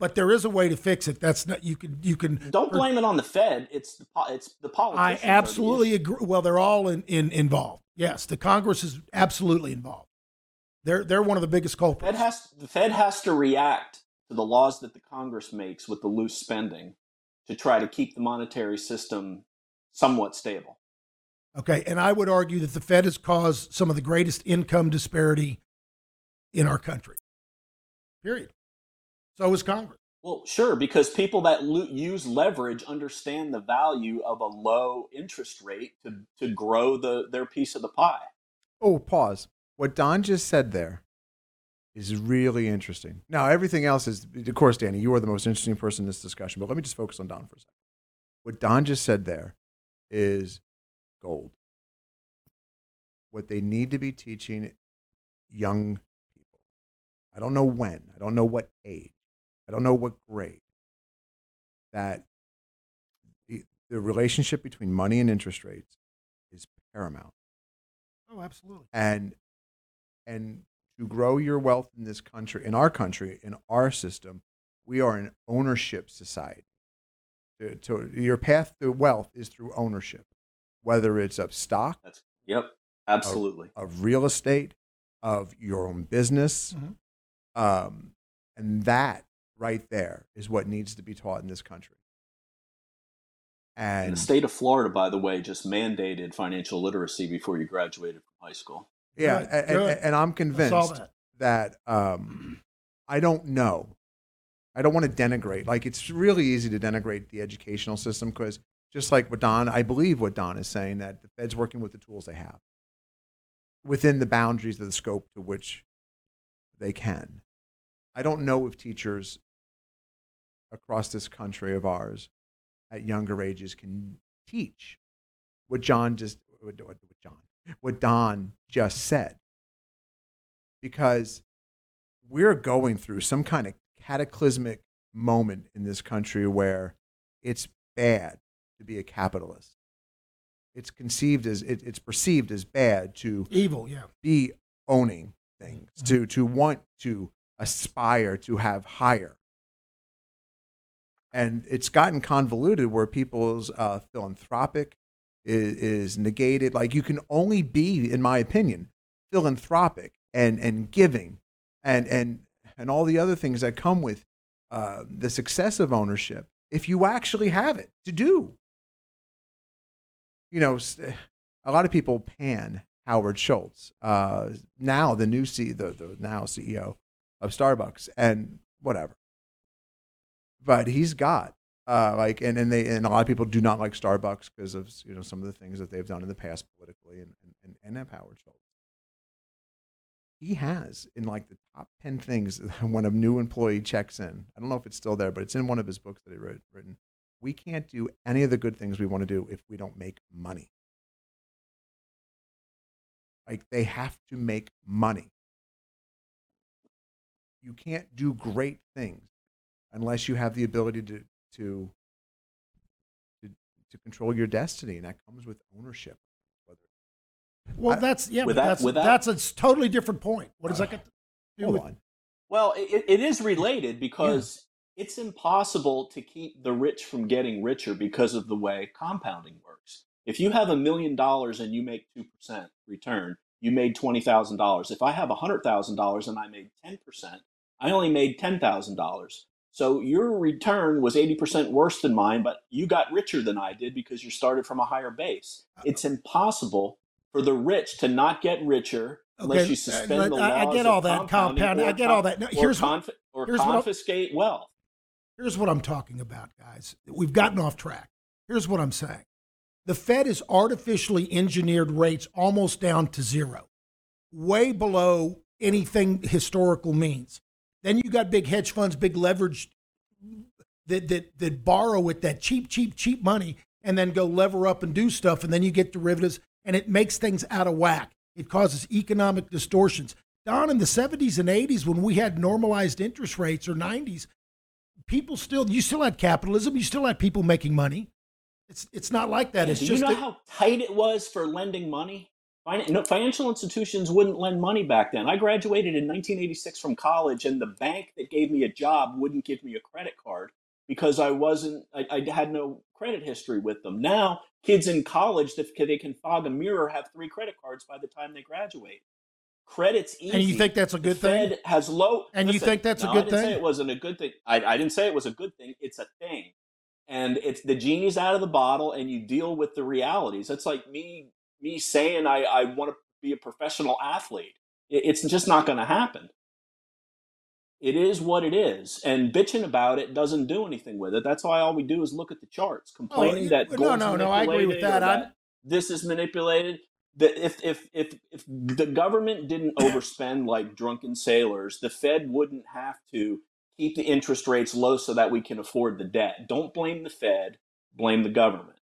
but there is a way to fix it. That's not you can you can. Don't blame it on the Fed. It's the it's the I politicians. are absolutely agree. Well, they're all in, in involved. Yes, the Congress is absolutely involved. They're they're one of the biggest Fed culprits. has the Fed has to react to the laws that the Congress makes with the loose spending to try to keep the monetary system somewhat stable. Okay, and I would argue that the Fed has caused some of the greatest income disparity in our country. Period. So is Congress. Well, sure, because people that lo- use leverage understand the value of a low interest rate to, to grow the their piece of the pie. Oh, pause. What Don just said there is really interesting. Now, everything else is, of course, Danny, you are the most interesting person in this discussion, but let me just focus on Don for a second. What Don just said there is gold. What they need to be teaching young people. I don't know when, I don't know what age, I don't know what grade, that the, the relationship between money and interest rates is paramount Oh, absolutely. and and to grow your wealth in this country, in our country, in our system, we are an ownership society. To, to, your path to wealth is through ownership, whether it's of stock, That's yep, absolutely. of real estate, of your own business. Um, and that right there is what needs to be taught in this country. And And the state of Florida, by the way, just mandated financial literacy before you graduated from high school. Yeah, Good, and, good. and, I'm convinced that. that um, I don't know. I don't want to denigrate. Like it's really easy to denigrate the educational system because just like what Don, I believe what Don is saying that the Fed's working with the tools they have within the boundaries of the scope to which they can. I don't know if teachers across this country of ours at younger ages can teach what John just what, John what Don just said because we're going through some kind of cataclysmic moment in this country where it's bad to be a capitalist. It's conceived as it, it's perceived as bad to Evil, yeah. be owning things, to to want to aspire to have higher. And it's gotten convoluted where people's uh, philanthropic is, is negated. Like you can only be, in my opinion, philanthropic and and giving, and and and all the other things that come with uh, the success of ownership if you actually have it to do. You know, a lot of people pan Howard Schultz, uh, now the new C, the, the now CEO of Starbucks, and whatever. But he's got uh, like, and, and they and a lot of people do not like Starbucks because of you know some of the things that they've done in the past politically, and and, and have Howard Schultz. He has in like the top ten things when a new employee checks in. I don't know if it's still there, but it's in one of his books that he wrote, written. We can't do any of the good things we want to do if we don't make money. Like they have to make money. You can't do great things unless you have the ability to to to, to control your destiny, and that comes with ownership. Whether Well, I- that's yeah, but Without- that's without- that's a s- totally different point. What does that get to do hold with? on, Well, it, it is related because it's impossible to keep the rich from getting richer because of the way compounding works. If you have a million dollars and you make 2% return, you made $20,000. If I have $100,000 and I made 10%, I only made $10,000. So your return was 80% worse than mine, but you got richer than I did because you started from a higher base. It's impossible for the rich to not get richer unless you uh, suspend the I- I laws get of all that, or I get all that. No, here's what- conf- or here's what- confiscate wealth. Here's what I'm talking about, guys. We've gotten off track. Here's what I'm saying. The Fed has artificially engineered rates almost down to zero, way below anything historical means. Then you got big hedge funds, big leverage that, that, that borrow with that cheap, cheap, cheap money and then go lever up and do stuff. And then you get derivatives and it makes things out of whack. It causes economic distortions. Don, in the 70s and 80s, when we had normalized interest rates or 90s, people still you still had capitalism you still had people making money it's it's not like that it's Do just you know that- how tight it was for lending money? Fin- no, financial institutions wouldn't lend money back then. I graduated in 1986 from college, and the bank that gave me a job wouldn't give me a credit card because I wasn't. I, I had no credit history with them. Now, kids in college that they can fog a mirror have three credit cards by the time they graduate. Credit's easy. and you think that's a good the thing Fed has low. And you think that's a good thing? It wasn't a good thing. I, I didn't say it was a good thing. It's a thing, and it's the genie's out of the bottle, and you deal with the realities. It's like me me saying I, I want to be a professional athlete. It's just not going to happen. It is what it is, and bitching about it doesn't do anything with it. That's why all we do is look at the charts, complaining that no, no, no, I agree with that. I'm- this is manipulated. That if if if if the government didn't overspend like drunken sailors, the Fed wouldn't have to keep the interest rates low so that we can afford the debt. Don't blame the Fed, blame the government.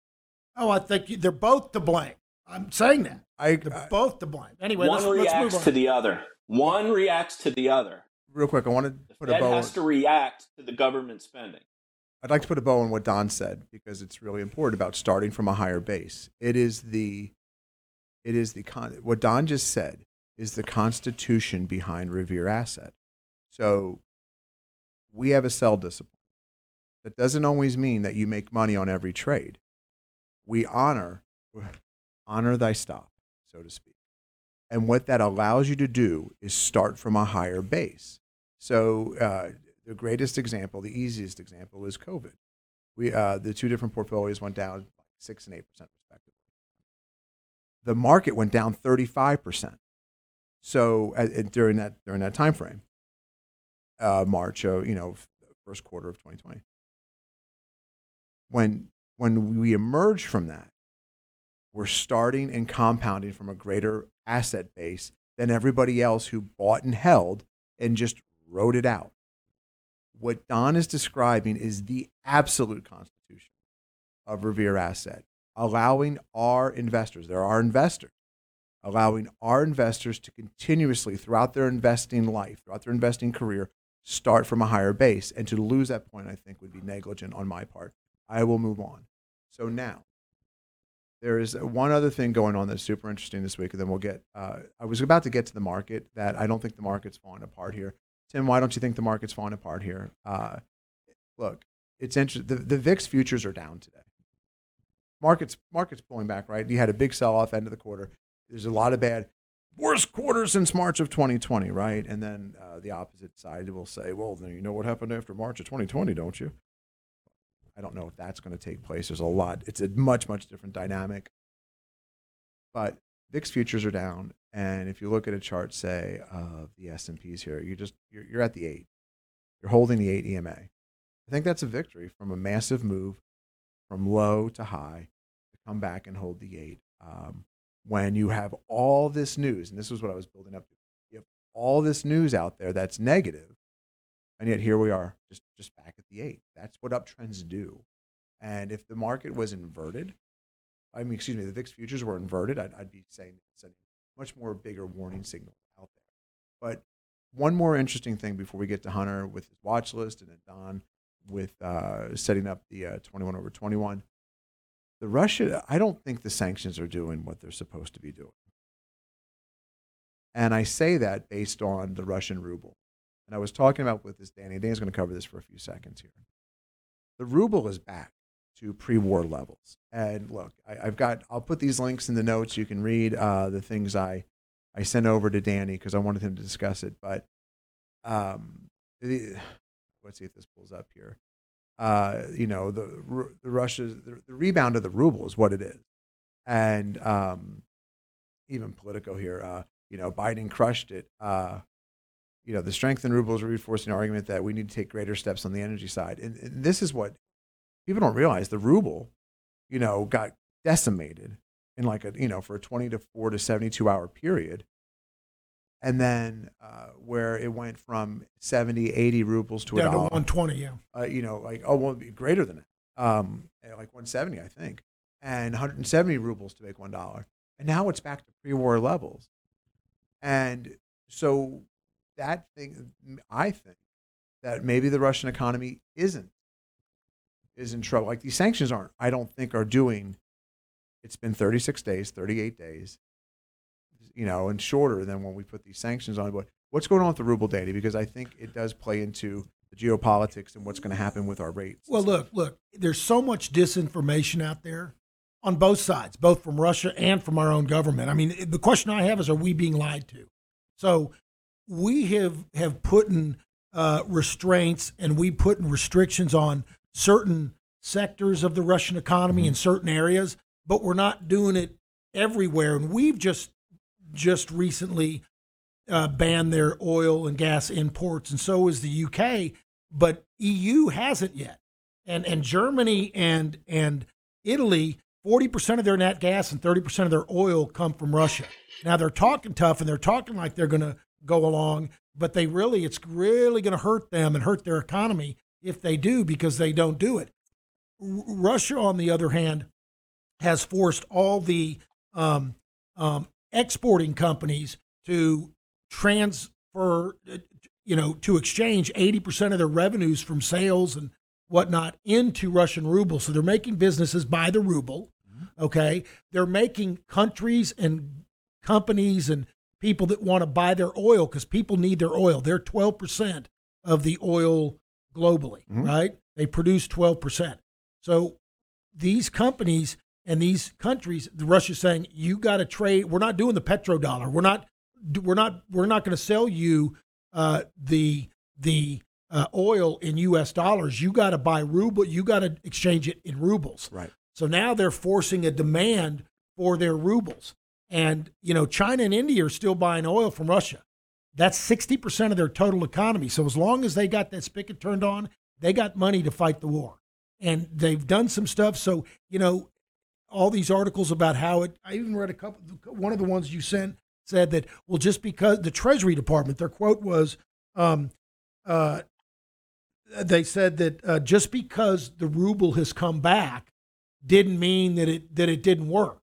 oh i think they're both to blame i'm saying that I, they're I both to blame anyway One let's, let's reacts move to the other. One reacts to the other. real quick, I want to The put a bow. has to react to the government spending. I'd like to put a bow on what Don said because it's really important about starting from a higher base. It is the, it is the con. What Don just said is the constitution behind Revere Asset. So we have a sell discipline. That doesn't always mean that you make money on every trade. We honor honor thy stop, so to speak. And what that allows you to do is start from a higher base. So uh, the greatest example, the easiest example, is COVID. We uh, the two different portfolios went down six and eight percent respectively. The market went down thirty five percent. So uh, during that during that time frame, uh, March, of you know, first quarter of 2020. When when we emerge from that, we're starting and compounding from a greater asset base than everybody else who bought and held and just wrote it out. What Don is describing is the absolute constitution of Revere Asset, allowing our investors, there are investors, allowing our investors to continuously, throughout their investing life, throughout their investing career, start from a higher base. And to lose that point, I think, would be negligent on my part. I will move on. So now, there is one other thing going on that's super interesting this week, and then we'll get. Uh, I was about to get to the market that I don't think the market's falling apart here. Tim, why don't you think the market's falling apart here? Uh, look, it's interesting. The, the VIX futures are down today. Markets markets pulling back, right? You had a big sell off end of the quarter. There's a lot of bad, worst quarter since March of 2020, right? And then uh, the opposite side will say, well, then you know what happened after March of 2020, don't you? I don't know if that's going to take place. There's a lot. It's a much much different dynamic. But VIX futures are down, and if you look at a chart, say of the S and P's here, you just you're, you're at the eight. You're holding the eight EMA. I think that's a victory from a massive move from low to high to come back and hold the eight. Um, when you have all this news, and this is what I was building up to, you have all this news out there that's negative, and yet here we are, just just back at the eight. That's what uptrends do. And if the market was inverted, I mean, excuse me, the VIX futures were inverted, I'd, I'd be saying sending much more bigger warning signal out there. But one more interesting thing before we get to Hunter with his watch list and then Don with uh, setting up the uh, 21 over 21. The Russia, I don't think the sanctions are doing what they're supposed to be doing. And I say that based on the Russian ruble. And I was talking about with this Danny. Danny's going to cover this for a few seconds here. The ruble is back to pre-war levels. And look, I, I've got. I'll put these links in the notes. You can read uh, the things I I sent over to Danny because I wanted him to discuss it. But um, the, let's see if this pulls up here. Uh, you know, the the Russia's the, the rebound of the ruble is what it is, and um, even Politico here. Uh, you know, Biden crushed it. Uh, you know, the strength in ruble is reinforcing the argument that we need to take greater steps on the energy side. And, and this is what people don't realize: the ruble, you know, got decimated in like a you know for a twenty to four to seventy two hour period. And then uh, where it went from 70 80 rubles to a Down to dollar. 120, yeah. uh, you know like oh well it'd be greater than that. Um, like 170 i think. And 170 rubles to make one dollar. And now it's back to pre-war levels. And so that thing i think that maybe the russian economy isn't is in trouble like these sanctions aren't i don't think are doing it's been 36 days 38 days you know, and shorter than when we put these sanctions on. But what's going on with the ruble, Danny? Because I think it does play into the geopolitics and what's going to happen with our rates. Well, look, look, there's so much disinformation out there on both sides, both from Russia and from our own government. I mean, the question I have is, are we being lied to? So we have have put in uh, restraints and we put in restrictions on certain sectors of the Russian economy in certain areas, but we're not doing it everywhere. And we've just just recently uh, banned their oil and gas imports, and so is the UK, but EU hasn't yet. And and Germany and and Italy, forty percent of their nat gas and thirty percent of their oil come from Russia. Now they're talking tough and they're talking like they're going to go along, but they really it's really going to hurt them and hurt their economy if they do because they don't do it. R- Russia, on the other hand, has forced all the um, um, exporting companies to transfer, uh, you know, to exchange 80% of their revenues from sales and whatnot into Russian rubles. So they're making businesses buy the ruble. Okay. They're making countries and companies and people that want to buy their oil because people need their oil. They're 12% of the oil globally, right? They produce 12%. So these companies and these countries, Russia's saying, you got to trade. We're not doing the petrodollar. We're not. We're not. We're not going to sell you uh, the the uh, oil in U.S. dollars. You got to buy ruble. You got to exchange it in rubles. Right. So now they're forcing a demand for their rubles. And, you know, China and India are still buying oil from Russia. That's 60% of their total economy. So as long as they got that spigot turned on, they got money to fight the war. And they've done some stuff. So, you know, all these articles about how it, I even read a couple, one of the ones you sent said that, well, just because the Treasury Department, their quote was, um, uh, they said that uh, just because the ruble has come back didn't mean that it that it didn't work.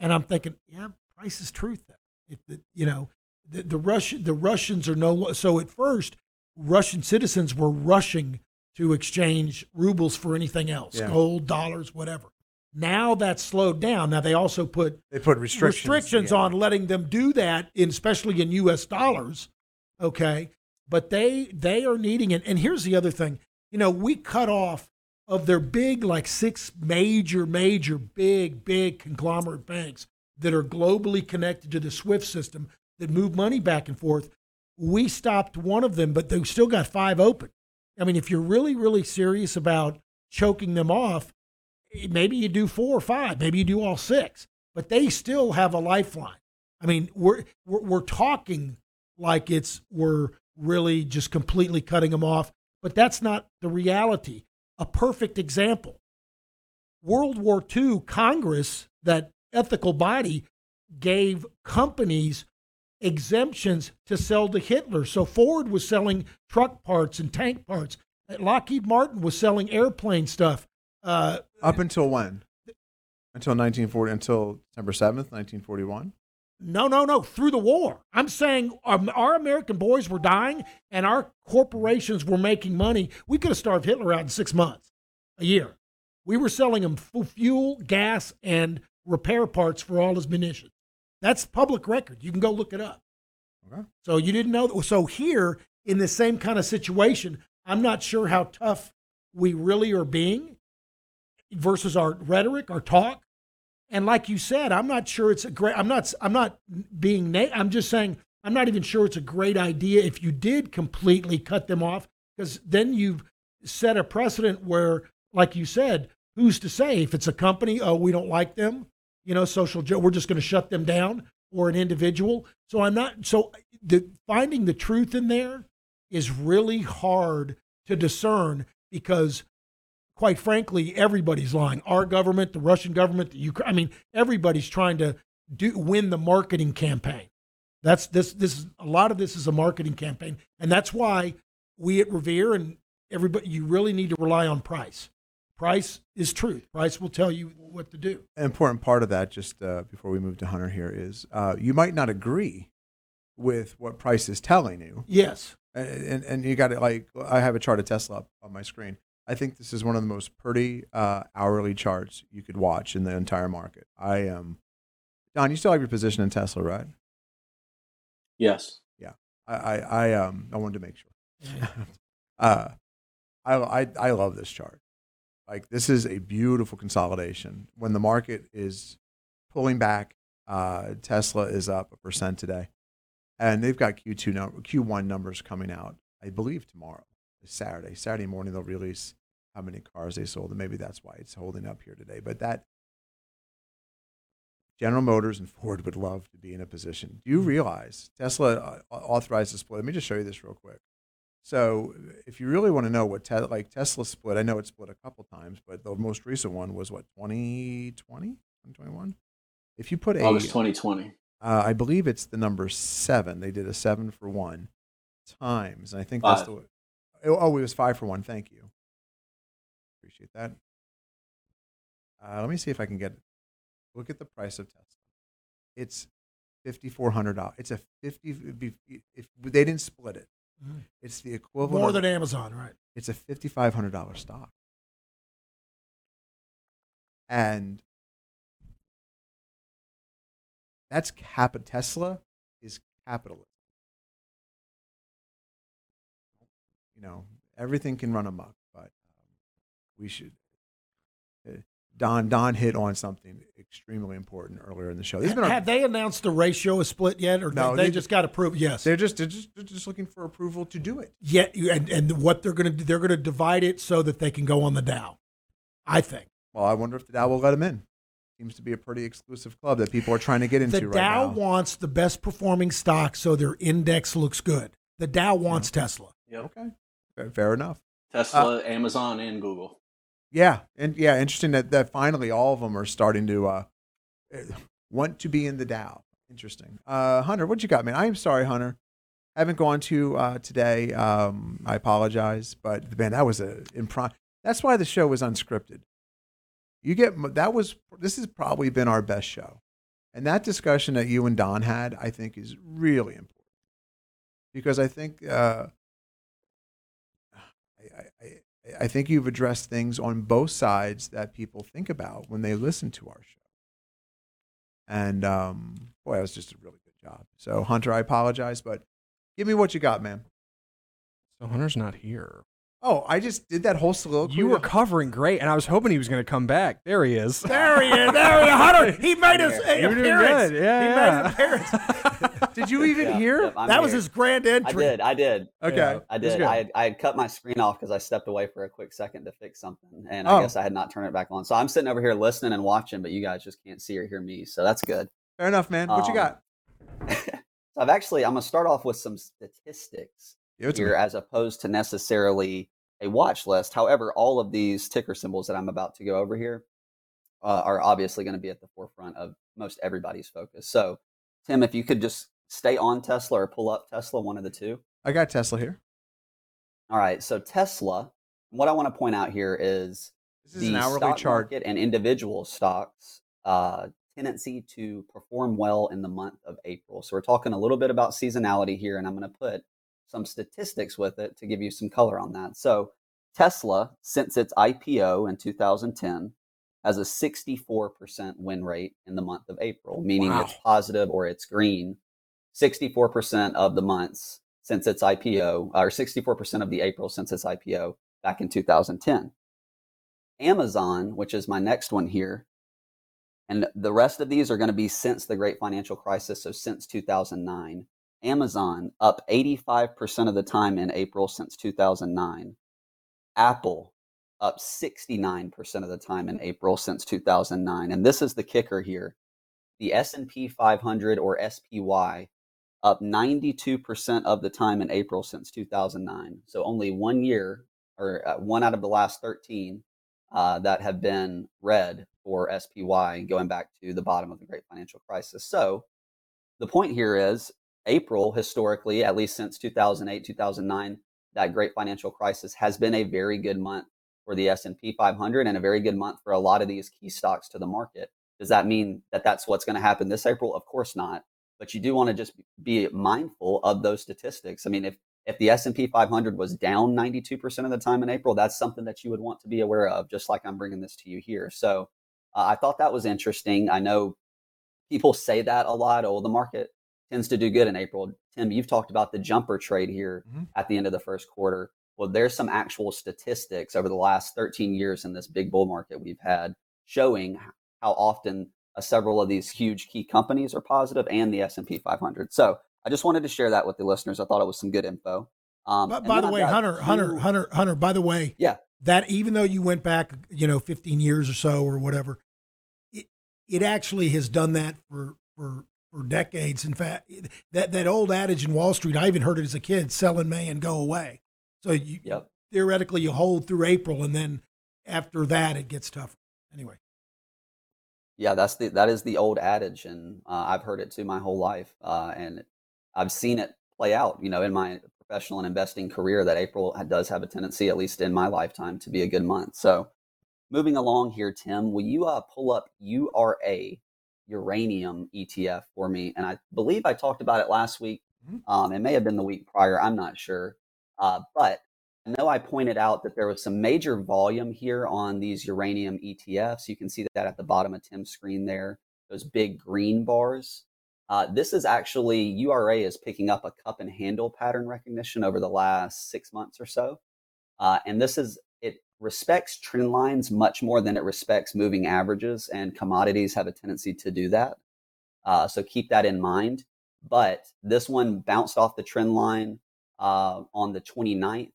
And I'm thinking, yeah, price is truth. It, it, you know, the, the Russian the Russians are no so at first Russian citizens were rushing to exchange rubles for anything else, Yeah. gold, dollars, whatever. Now that's slowed down. Now they also put They put restrictions. restrictions yeah. on letting them do that, in, especially in U.S. dollars. Okay, but they they are needing it. And here's the other thing: you know, we cut off of their big, like six major, major, big, big conglomerate banks that are globally connected to the SWIFT system that move money back and forth. We stopped one of them, but they've still got five open. I mean, if you're really, really serious about choking them off, eh, maybe you do four or five, maybe you do all six, but they still have a lifeline. I mean, we're we're, we're talking like it's we're really just completely cutting them off, but that's not the reality. A perfect example: World War II, Congress, that ethical body, gave companies exemptions to sell to Hitler. So Ford was selling truck parts and tank parts. Lockheed Martin was selling airplane stuff. Uh, Up until when? Until 1940, until December 7th, 1941. No, no, no. Through the war. I'm saying um, our American boys were dying and our corporations were making money. We could have starved Hitler out in six months, a year. We were selling him fu- fuel, gas, and repair parts for all his munitions. That's public record. You can go look it up. Okay. So you didn't know. So here, in the same kind of situation, I'm not sure how tough we really are being versus our rhetoric, our talk. And like you said, I'm not sure it's a great. I'm not. I'm not being. Na- I'm just saying. I'm not even sure it's a great idea if you did completely cut them off, because then you've set a precedent where, like you said, who's to say if it's a company? Oh, we don't like them. You know, social. We're just going to shut them down, or an individual. So I'm not. So the finding the truth in there is really hard to discern because quite frankly, everybody's lying. Our government, the Russian government, the Ukraine. I mean, everybody's trying to do win the marketing campaign. That's this. This is a lot of this is a marketing campaign, and that's why we at Revere and everybody, you really need to rely on price. Price is truth. Price will tell you what to do. An important part of that, just uh, before we move to Hunter here, is uh, you might not agree with what Price is telling you. Yes. And, and, and you got it like, I have a chart of Tesla up on my screen. I think this is one of the most pretty uh, hourly charts you could watch in the entire market. I am, um, Don, you still have your position in Tesla, right? Yes. I, I, I um I wanted to make sure. uh, I, I I love this chart. Like this is a beautiful consolidation. When the market is pulling back, uh, Tesla is up a percent today, and they've got Q2 number Q1 numbers coming out. I believe tomorrow, Saturday. Saturday morning they'll release how many cars they sold, and maybe that's why it's holding up here today. But that General Motors and Ford would love to be in a position. Do you realize Tesla uh, authorized the split? Let me just show you this real quick. So, if you really want to know what te- like Tesla split, I know it split a couple times, but the most recent one was what 2020, 2021. If you put a, August 2020. uh, I believe it's the number seven. They did a seven for one times. And I think that's Five. the. Oh, it was five for one. Thank you. Appreciate that. Uh, let me see if I can get. Look at the price of Tesla. It's fifty four hundred dollars. It's a fifty. If they didn't split it, Mhm. it's the equivalent. More of- than Amazon, right? it's a fifty five hundred dollar stock, and that's cap Tesla is capitalism. You know, everything can run amok, we should. Uh, Don Don hit on something extremely important earlier in the show. This has our- Have they announced the ratio is split yet, or No, they, they- just got approved? Yes. they're just they're just they're just looking for approval to do it. Yeah, and and what they're going to do, they're going to divide it so that they can go on the Dow. I think Well, I wonder if the Dow will let him in. Seems to be a pretty exclusive club that people are trying to get into the right Dow now. wants the best performing stock, so their index looks good. The Dow wants Tesla. Yep. Okay, fair, fair enough. Tesla, Amazon, and Google. Yeah, and yeah, interesting that, that finally all of them are starting to uh, eh, want to be in the Dow. Interesting. Uh, Hunter, what you got, man? I am sorry, Hunter. I haven't gone to uh, today. Um, I apologize, but man, that was a improv. That's why the show was unscripted. You get that was this has probably been our best show, and that discussion that you and Don had, I think, is really important because I think uh, I, I- I think you've addressed things on both sides that people think about when they listen to our show. And um, boy, that was just a really good job. So Hunter, I apologize, but give me what you got, man. So Hunter's not here. Oh, I just did that whole soliloquy. You were covering great, and I was hoping he was going to come back. There he is. There he is. There he is. Hunter. He made his You were doing appearance. good. Yeah, he yeah. made an appearance. Did you even Yeah, hear? yep, I'm that was his grand entry. I did. I did. Okay. Yeah. I It did. I had, I cut my screen off because I stepped away for a quick second to fix something, and Oh. I guess I had not turned it back on. So I'm sitting over here listening and watching, but you guys just can't see or hear me. So that's good. Fair enough, man. What you Um, got? so I've actually I'm gonna start off with some statistics Give here, as opposed to necessarily a watch list. However, all of these ticker symbols that I'm about to go over here uh, are obviously going to be at the forefront of most everybody's focus. So, Tim, if you could just stay on Tesla or pull up Tesla, one of the two. I got Tesla here. All right. So Tesla. What I want to point out here is This is the an hourly stock chart. market and individual stocks uh, tendency to perform well in the month of April. So we're talking a little bit about seasonality here, and I'm going to put some statistics with it to give you some color on that. So Tesla, since its IPO in 2010, has a 64% win rate in the month of April, meaning it's positive or it's green. 64% of the months since its IPO, or 64% of the April since its IPO back in 2010. Amazon, which is my next one here, and the rest of these are going to be since the great financial crisis, so since 2009. Amazon up 85% of the time in April since 2009. Apple up 69% of the time in April since 2009. And this is the kicker here. The S&P 500 or SPY up 92% of the time in April since 2009. So only one year or uh, one out of the last 13 uh, that have been red for SPY going back to the bottom of the great financial crisis. So the point here is April historically, at least since 2008, 2009, that great financial crisis has been a very good month for the S&P 500 and a very good month for a lot of these key stocks to the market. Does that mean that that's what's going to happen this April? Of course not. But you do want to just be mindful of those statistics. I mean, if if the S&P 500 was down 92% of the time in April, that's something that you would want to be aware of, just like I'm bringing this to you here. So uh, I thought that was interesting. I know people say that a lot. Oh, the market tends to do good in April. Tim, you've talked about the jumper trade here Mhm. at the end of the first quarter. Well, there's some actual statistics over the last 13 years in this big bull market we've had showing how often several of these huge key companies are positive and the S&P 500. So I just wanted to share that with the listeners. I thought it was some good info. Um, But by the way, Hunter, Hunter, Hunter, Hunter. By the way, Yeah. that even though you went back, you know, 15 years or so or whatever, it it actually has done that for for for decades. In fact, that that old adage in Wall Street, I even heard it as a kid: "Sell in May and go away." So you Yep. theoretically you hold through April, and then after that it gets tougher. Anyway, Yeah, that's the that is the old adage, and uh, I've heard it too my whole life, uh, and I've seen it play out. You know, in my professional and investing career, that April does have a tendency, at least in my lifetime, to be a good month. So, moving along here, Tim, will you uh, pull up URA uranium ETF for me? And I believe I talked about it last week. Mhm. Um, it may have been the week prior. I'm not sure, uh, but I know I pointed out that there was some major volume here on these uranium ETFs. You can see that at the bottom of Tim's screen there, those big green bars. Uh, this is actually URA is picking up a cup and handle pattern recognition over the last six months or so, uh, and this is it respects trend lines much more than it respects moving averages, and commodities have a tendency to do that. Uh, so keep that in mind. But this one bounced off the trend line uh, on the 29th.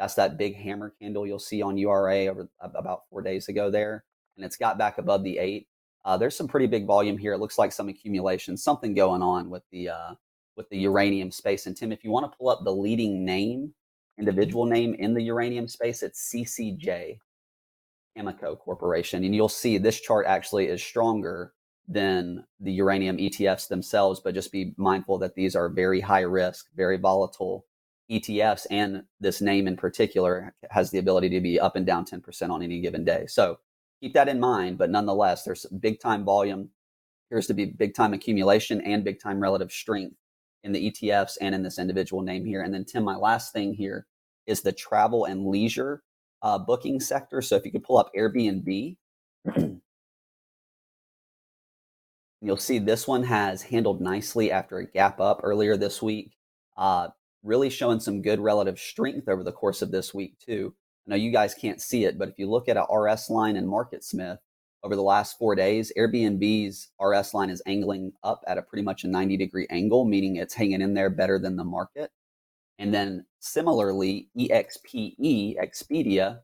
That's that big hammer candle you'll see on URA over about four days ago there, and it's got back above the eight. Uh, there's some pretty big volume here. It looks like some accumulation, something going on with the uh, with the uranium space. And Tim, if you want to pull up the leading name, individual name in the uranium space, it's CCJ, Cameco Corporation, and you'll see this chart actually is stronger than the uranium ETFs themselves. But just be mindful that these are very high risk, very volatile ETFs, and this name in particular has the ability to be up and down 10% on any given day. So keep that in mind. But nonetheless, there's big time volume, appears to be big time accumulation and big time relative strength in the ETFs and in this individual name here. And then, Tim, my last thing here is the travel and leisure uh, booking sector. So if you could pull up Airbnb, you'll see this one has handled nicely after a gap up earlier this week. Uh, really showing some good relative strength over the course of this week, too. I know you guys can't see it, but if you look at a RS line in MarketSmith over the last four days, Airbnb's RS line is angling up at a pretty much a 90 degree angle, meaning it's hanging in there better than the market. And then similarly, EXPE, Expedia,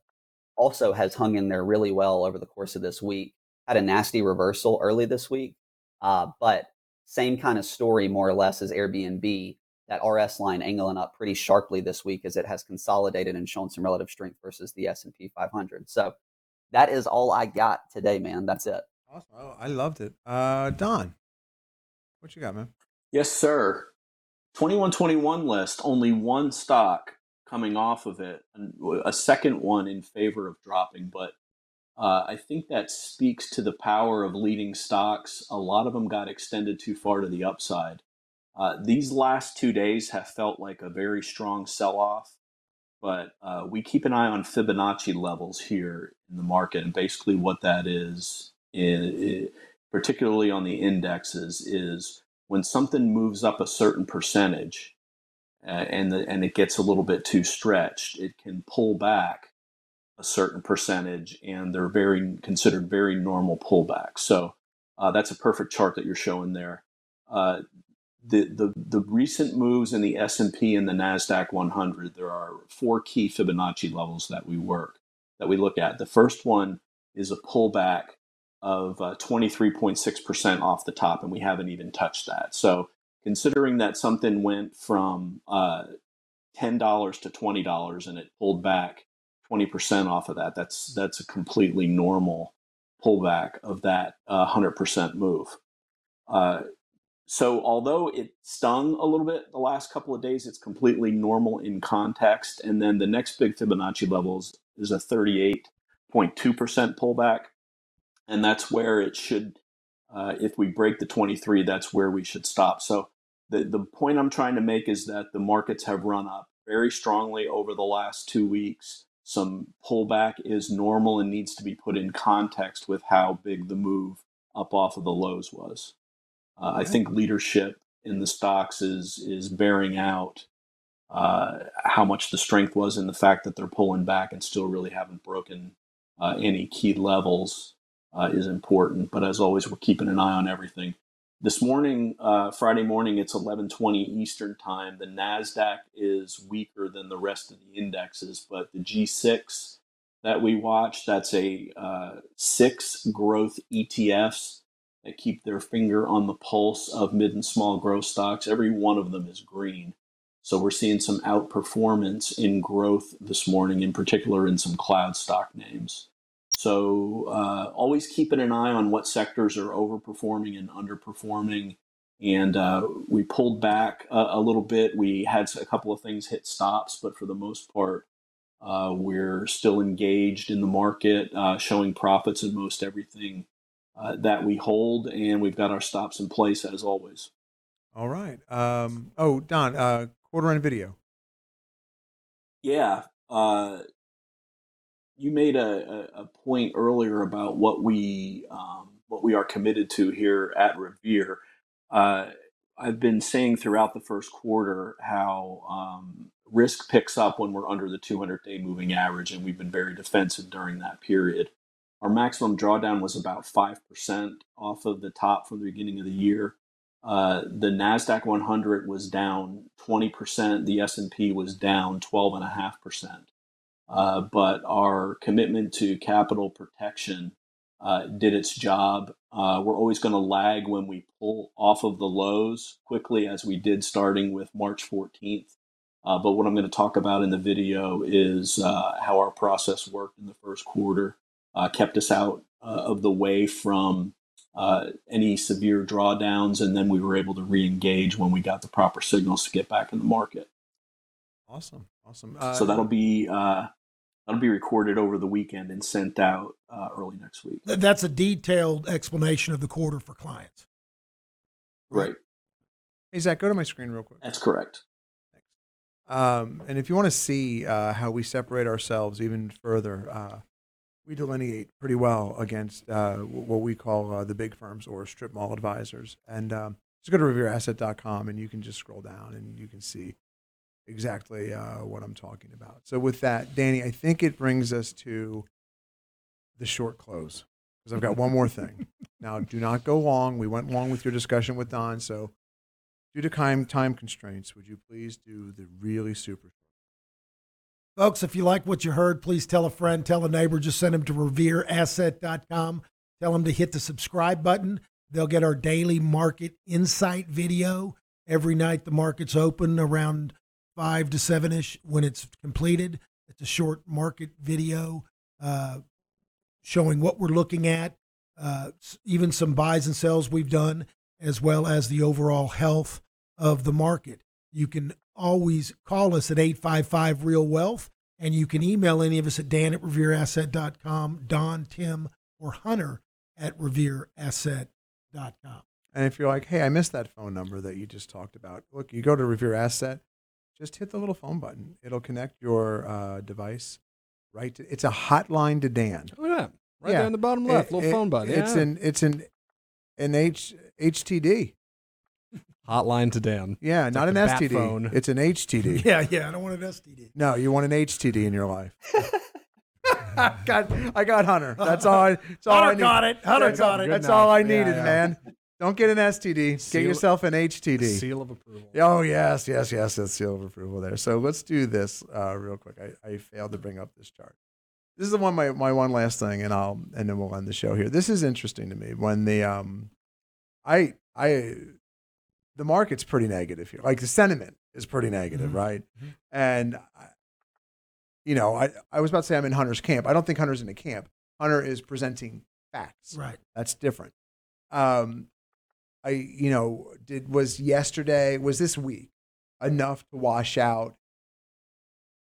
also has hung in there really well over the course of this week. Had a nasty reversal early this week, uh, but same kind of story more or less as Airbnb that RS line angling up pretty sharply this week as it has consolidated and shown some relative strength versus the S&P 500. So that is all I got today, man. That's it. Awesome. Oh, I loved it. Uh, Don, what you got, man? Yes, sir. 2121 list, only one stock coming off of it, a second one in favor of dropping. But uh, I think that speaks to the power of leading stocks. A lot of them got extended too far to the upside. Uh, these last two days have felt like a very strong sell off, but uh, we keep an eye on Fibonacci levels here in the market. And basically, what that is, i- i- particularly on the indexes, is when something moves up a certain percentage uh, and, the, and it gets a little bit too stretched, it can pull back a certain percentage, and they're very considered very normal pullbacks. So uh, that's a perfect chart that you're showing there. Uh, the, the the recent moves in the S&P and the Nasdaq 100 there are four key Fibonacci levels that we work that we look at. The first one is a pullback of uh, 23.6% off the top and we haven't even touched that. So considering that something went from uh, $10 to $20 and it pulled back 20% off of that that's that's a completely normal pullback of that uh, 100% move. Uh, so although it stung a little bit the last couple of days, it's completely normal in context. And then the next big Fibonacci levels is a 38.2% pullback. And that's where it should, uh, if we break the 23, that's where we should stop. So the, the point I'm trying to make is that the markets have run up very strongly over the last two weeks. Some pullback is normal and needs to be put in context with how big the move up off of the lows was. Uh, I think leadership in the stocks is is bearing out uh, how much the strength was in the fact that they're pulling back and still really haven't broken uh, any key levels uh, is important. But as always, we're keeping an eye on everything. This morning, uh, Friday morning, it's 11:20 Eastern time. The Nasdaq is weaker than the rest of the indexes, but the G6 that we watch, that's a uh, six growth ETFs that keep their finger on the pulse of mid and small growth stocks. Every one of them is green. So we're seeing some outperformance in growth this morning, in particular in some cloud stock names. So uh, always keeping an eye on what sectors are overperforming and underperforming. And uh, we pulled back a, a little bit. We had a couple of things hit stops, but for the most part, uh, we're still engaged in the market, uh, showing profits in most everything uh, that we hold, and we've got our stops in place as always. All right. Um, oh, Don, uh, quarter end video. Yeah, uh, you made a, a, a point earlier about what we um, what we are committed to here at Revere. Uh, I've been saying throughout the first quarter how um, risk picks up when we're under the 200 day moving average, and we've been very defensive during that period. Our maximum drawdown was about 5% off of the top from the beginning of the year. Uh, the Nasdaq 100 was down 20%. The S&P was down 12.5%. Uh, but our commitment to capital protection uh, did its job. Uh, we're always going to lag when we pull off of the lows quickly, as we did starting with March 14th. Uh, but what I'm going to talk about in the video is uh, how our process worked in the first quarter, uh, kept us out uh, of the way from uh, any severe drawdowns, and then we were able to re-engage when we got the proper signals to get back in the market. Awesome, awesome. Uh, so that'll be uh, that'll be recorded over the weekend and sent out uh, early next week. That's a detailed explanation of the quarter for clients. Right, Hey Zach, go to my screen real quick. that's correct. Um, and if you want to see uh, how we separate ourselves even further, uh, we delineate pretty well against uh, what we call uh, the big firms or strip mall advisors. And um, just go to revereasset.com and you can just scroll down and you can see exactly uh, what I'm talking about. So with that, Danny, I think it brings us to the short close because I've got one more thing. Now, do not go long. We went long with your discussion with Don, so due to time time constraints, would you please do the really super? Folks, if you like what you heard, please tell a friend, tell a neighbor, just send them to revereasset.com. Tell them to hit the subscribe button. They'll get our daily market insight video every night the market's open around 5 to 7 ish when it's completed. It's a short market video uh, showing what we're looking at, uh, even some buys and sells we've done, as well as the overall health of the market. You can always call us at 855 Real Wealth, and you can email any of us at dan at revereasset.com, Don, Tim, or Hunter at revereasset.com. And if you're like, hey, I missed that phone number that you just talked about, look, you go to Revere Asset, just hit the little phone button. It'll connect your uh, device right to. It's a hotline to Dan. Look at that. Right Yeah. there in the bottom left, It- little it- phone button. It's yeah. an it's an an H HTD. Hotline to Dan. Yeah, It's not like an STD. phone. It's an HTD. Yeah, yeah, I don't want an STD. No, you want an HTD in your life. got, I got Hunter. That's all. I, that's all Hunter I need. got it. Hunter that's, got it. That's all I enough. Yeah, needed, yeah. man. Don't get an STD. Seal- get yourself an HTD. Seal of approval. Oh yes, yes, yes. That's seal of approval there. So let's do this uh, real quick. I, I failed to bring up this chart. This is the one my, my one last thing, and I'll and then we'll end the show here. This is interesting to me when the um, I I the market's pretty negative here. Like the sentiment is pretty negative, Mhm. right? And you know, I I was about to say I'm in Hunter's camp. I don't think Hunter's in a camp. Hunter is presenting facts. Right. That's different. Um, I, you know, did was yesterday, was this week enough to wash out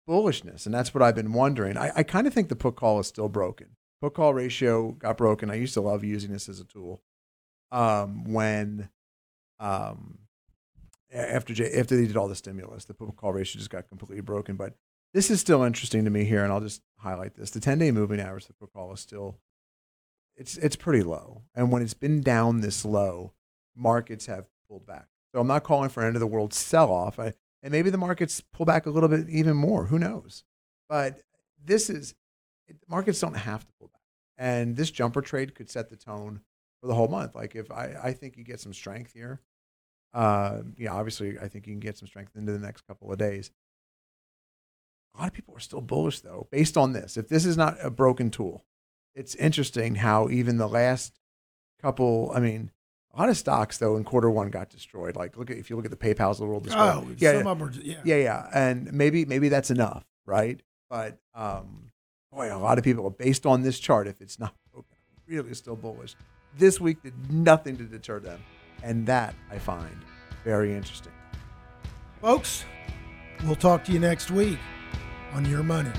bullishness? And that's what I've been wondering. I, I kind of think the put call is still broken. Put call ratio got broken. I used to love using this as a tool. Um, when, um, after J, after they did all the stimulus, the put call ratio just got completely broken. But this is still interesting to me here, and I'll just highlight this: the ten day moving average, put call is still it's it's pretty low. And when it's been down this low, markets have pulled back. So I'm not calling for an end of the world sell off. And maybe the markets pull back a little bit even more. Who knows? But this is it, markets don't have to pull back. And this jumper trade could set the tone for the whole month. Like if I, I think you get some strength here. Uh, yeah, obviously I think you can get some strength into the next couple of days. A lot of people are still bullish though, based on this. If this is not a broken tool, it's interesting how even the last couple, I mean, a lot of stocks though in quarter one got destroyed. Like look at if you look at the PayPal's of the world destroyed. Oh, yeah, some yeah, yeah. yeah, yeah, and maybe maybe that's enough, right? But um, boy, a lot of people are based on this chart, if it's not broken, really still bullish. This week did nothing to deter them, and that I find very interesting. Folks, we'll talk to you next week on Your Money.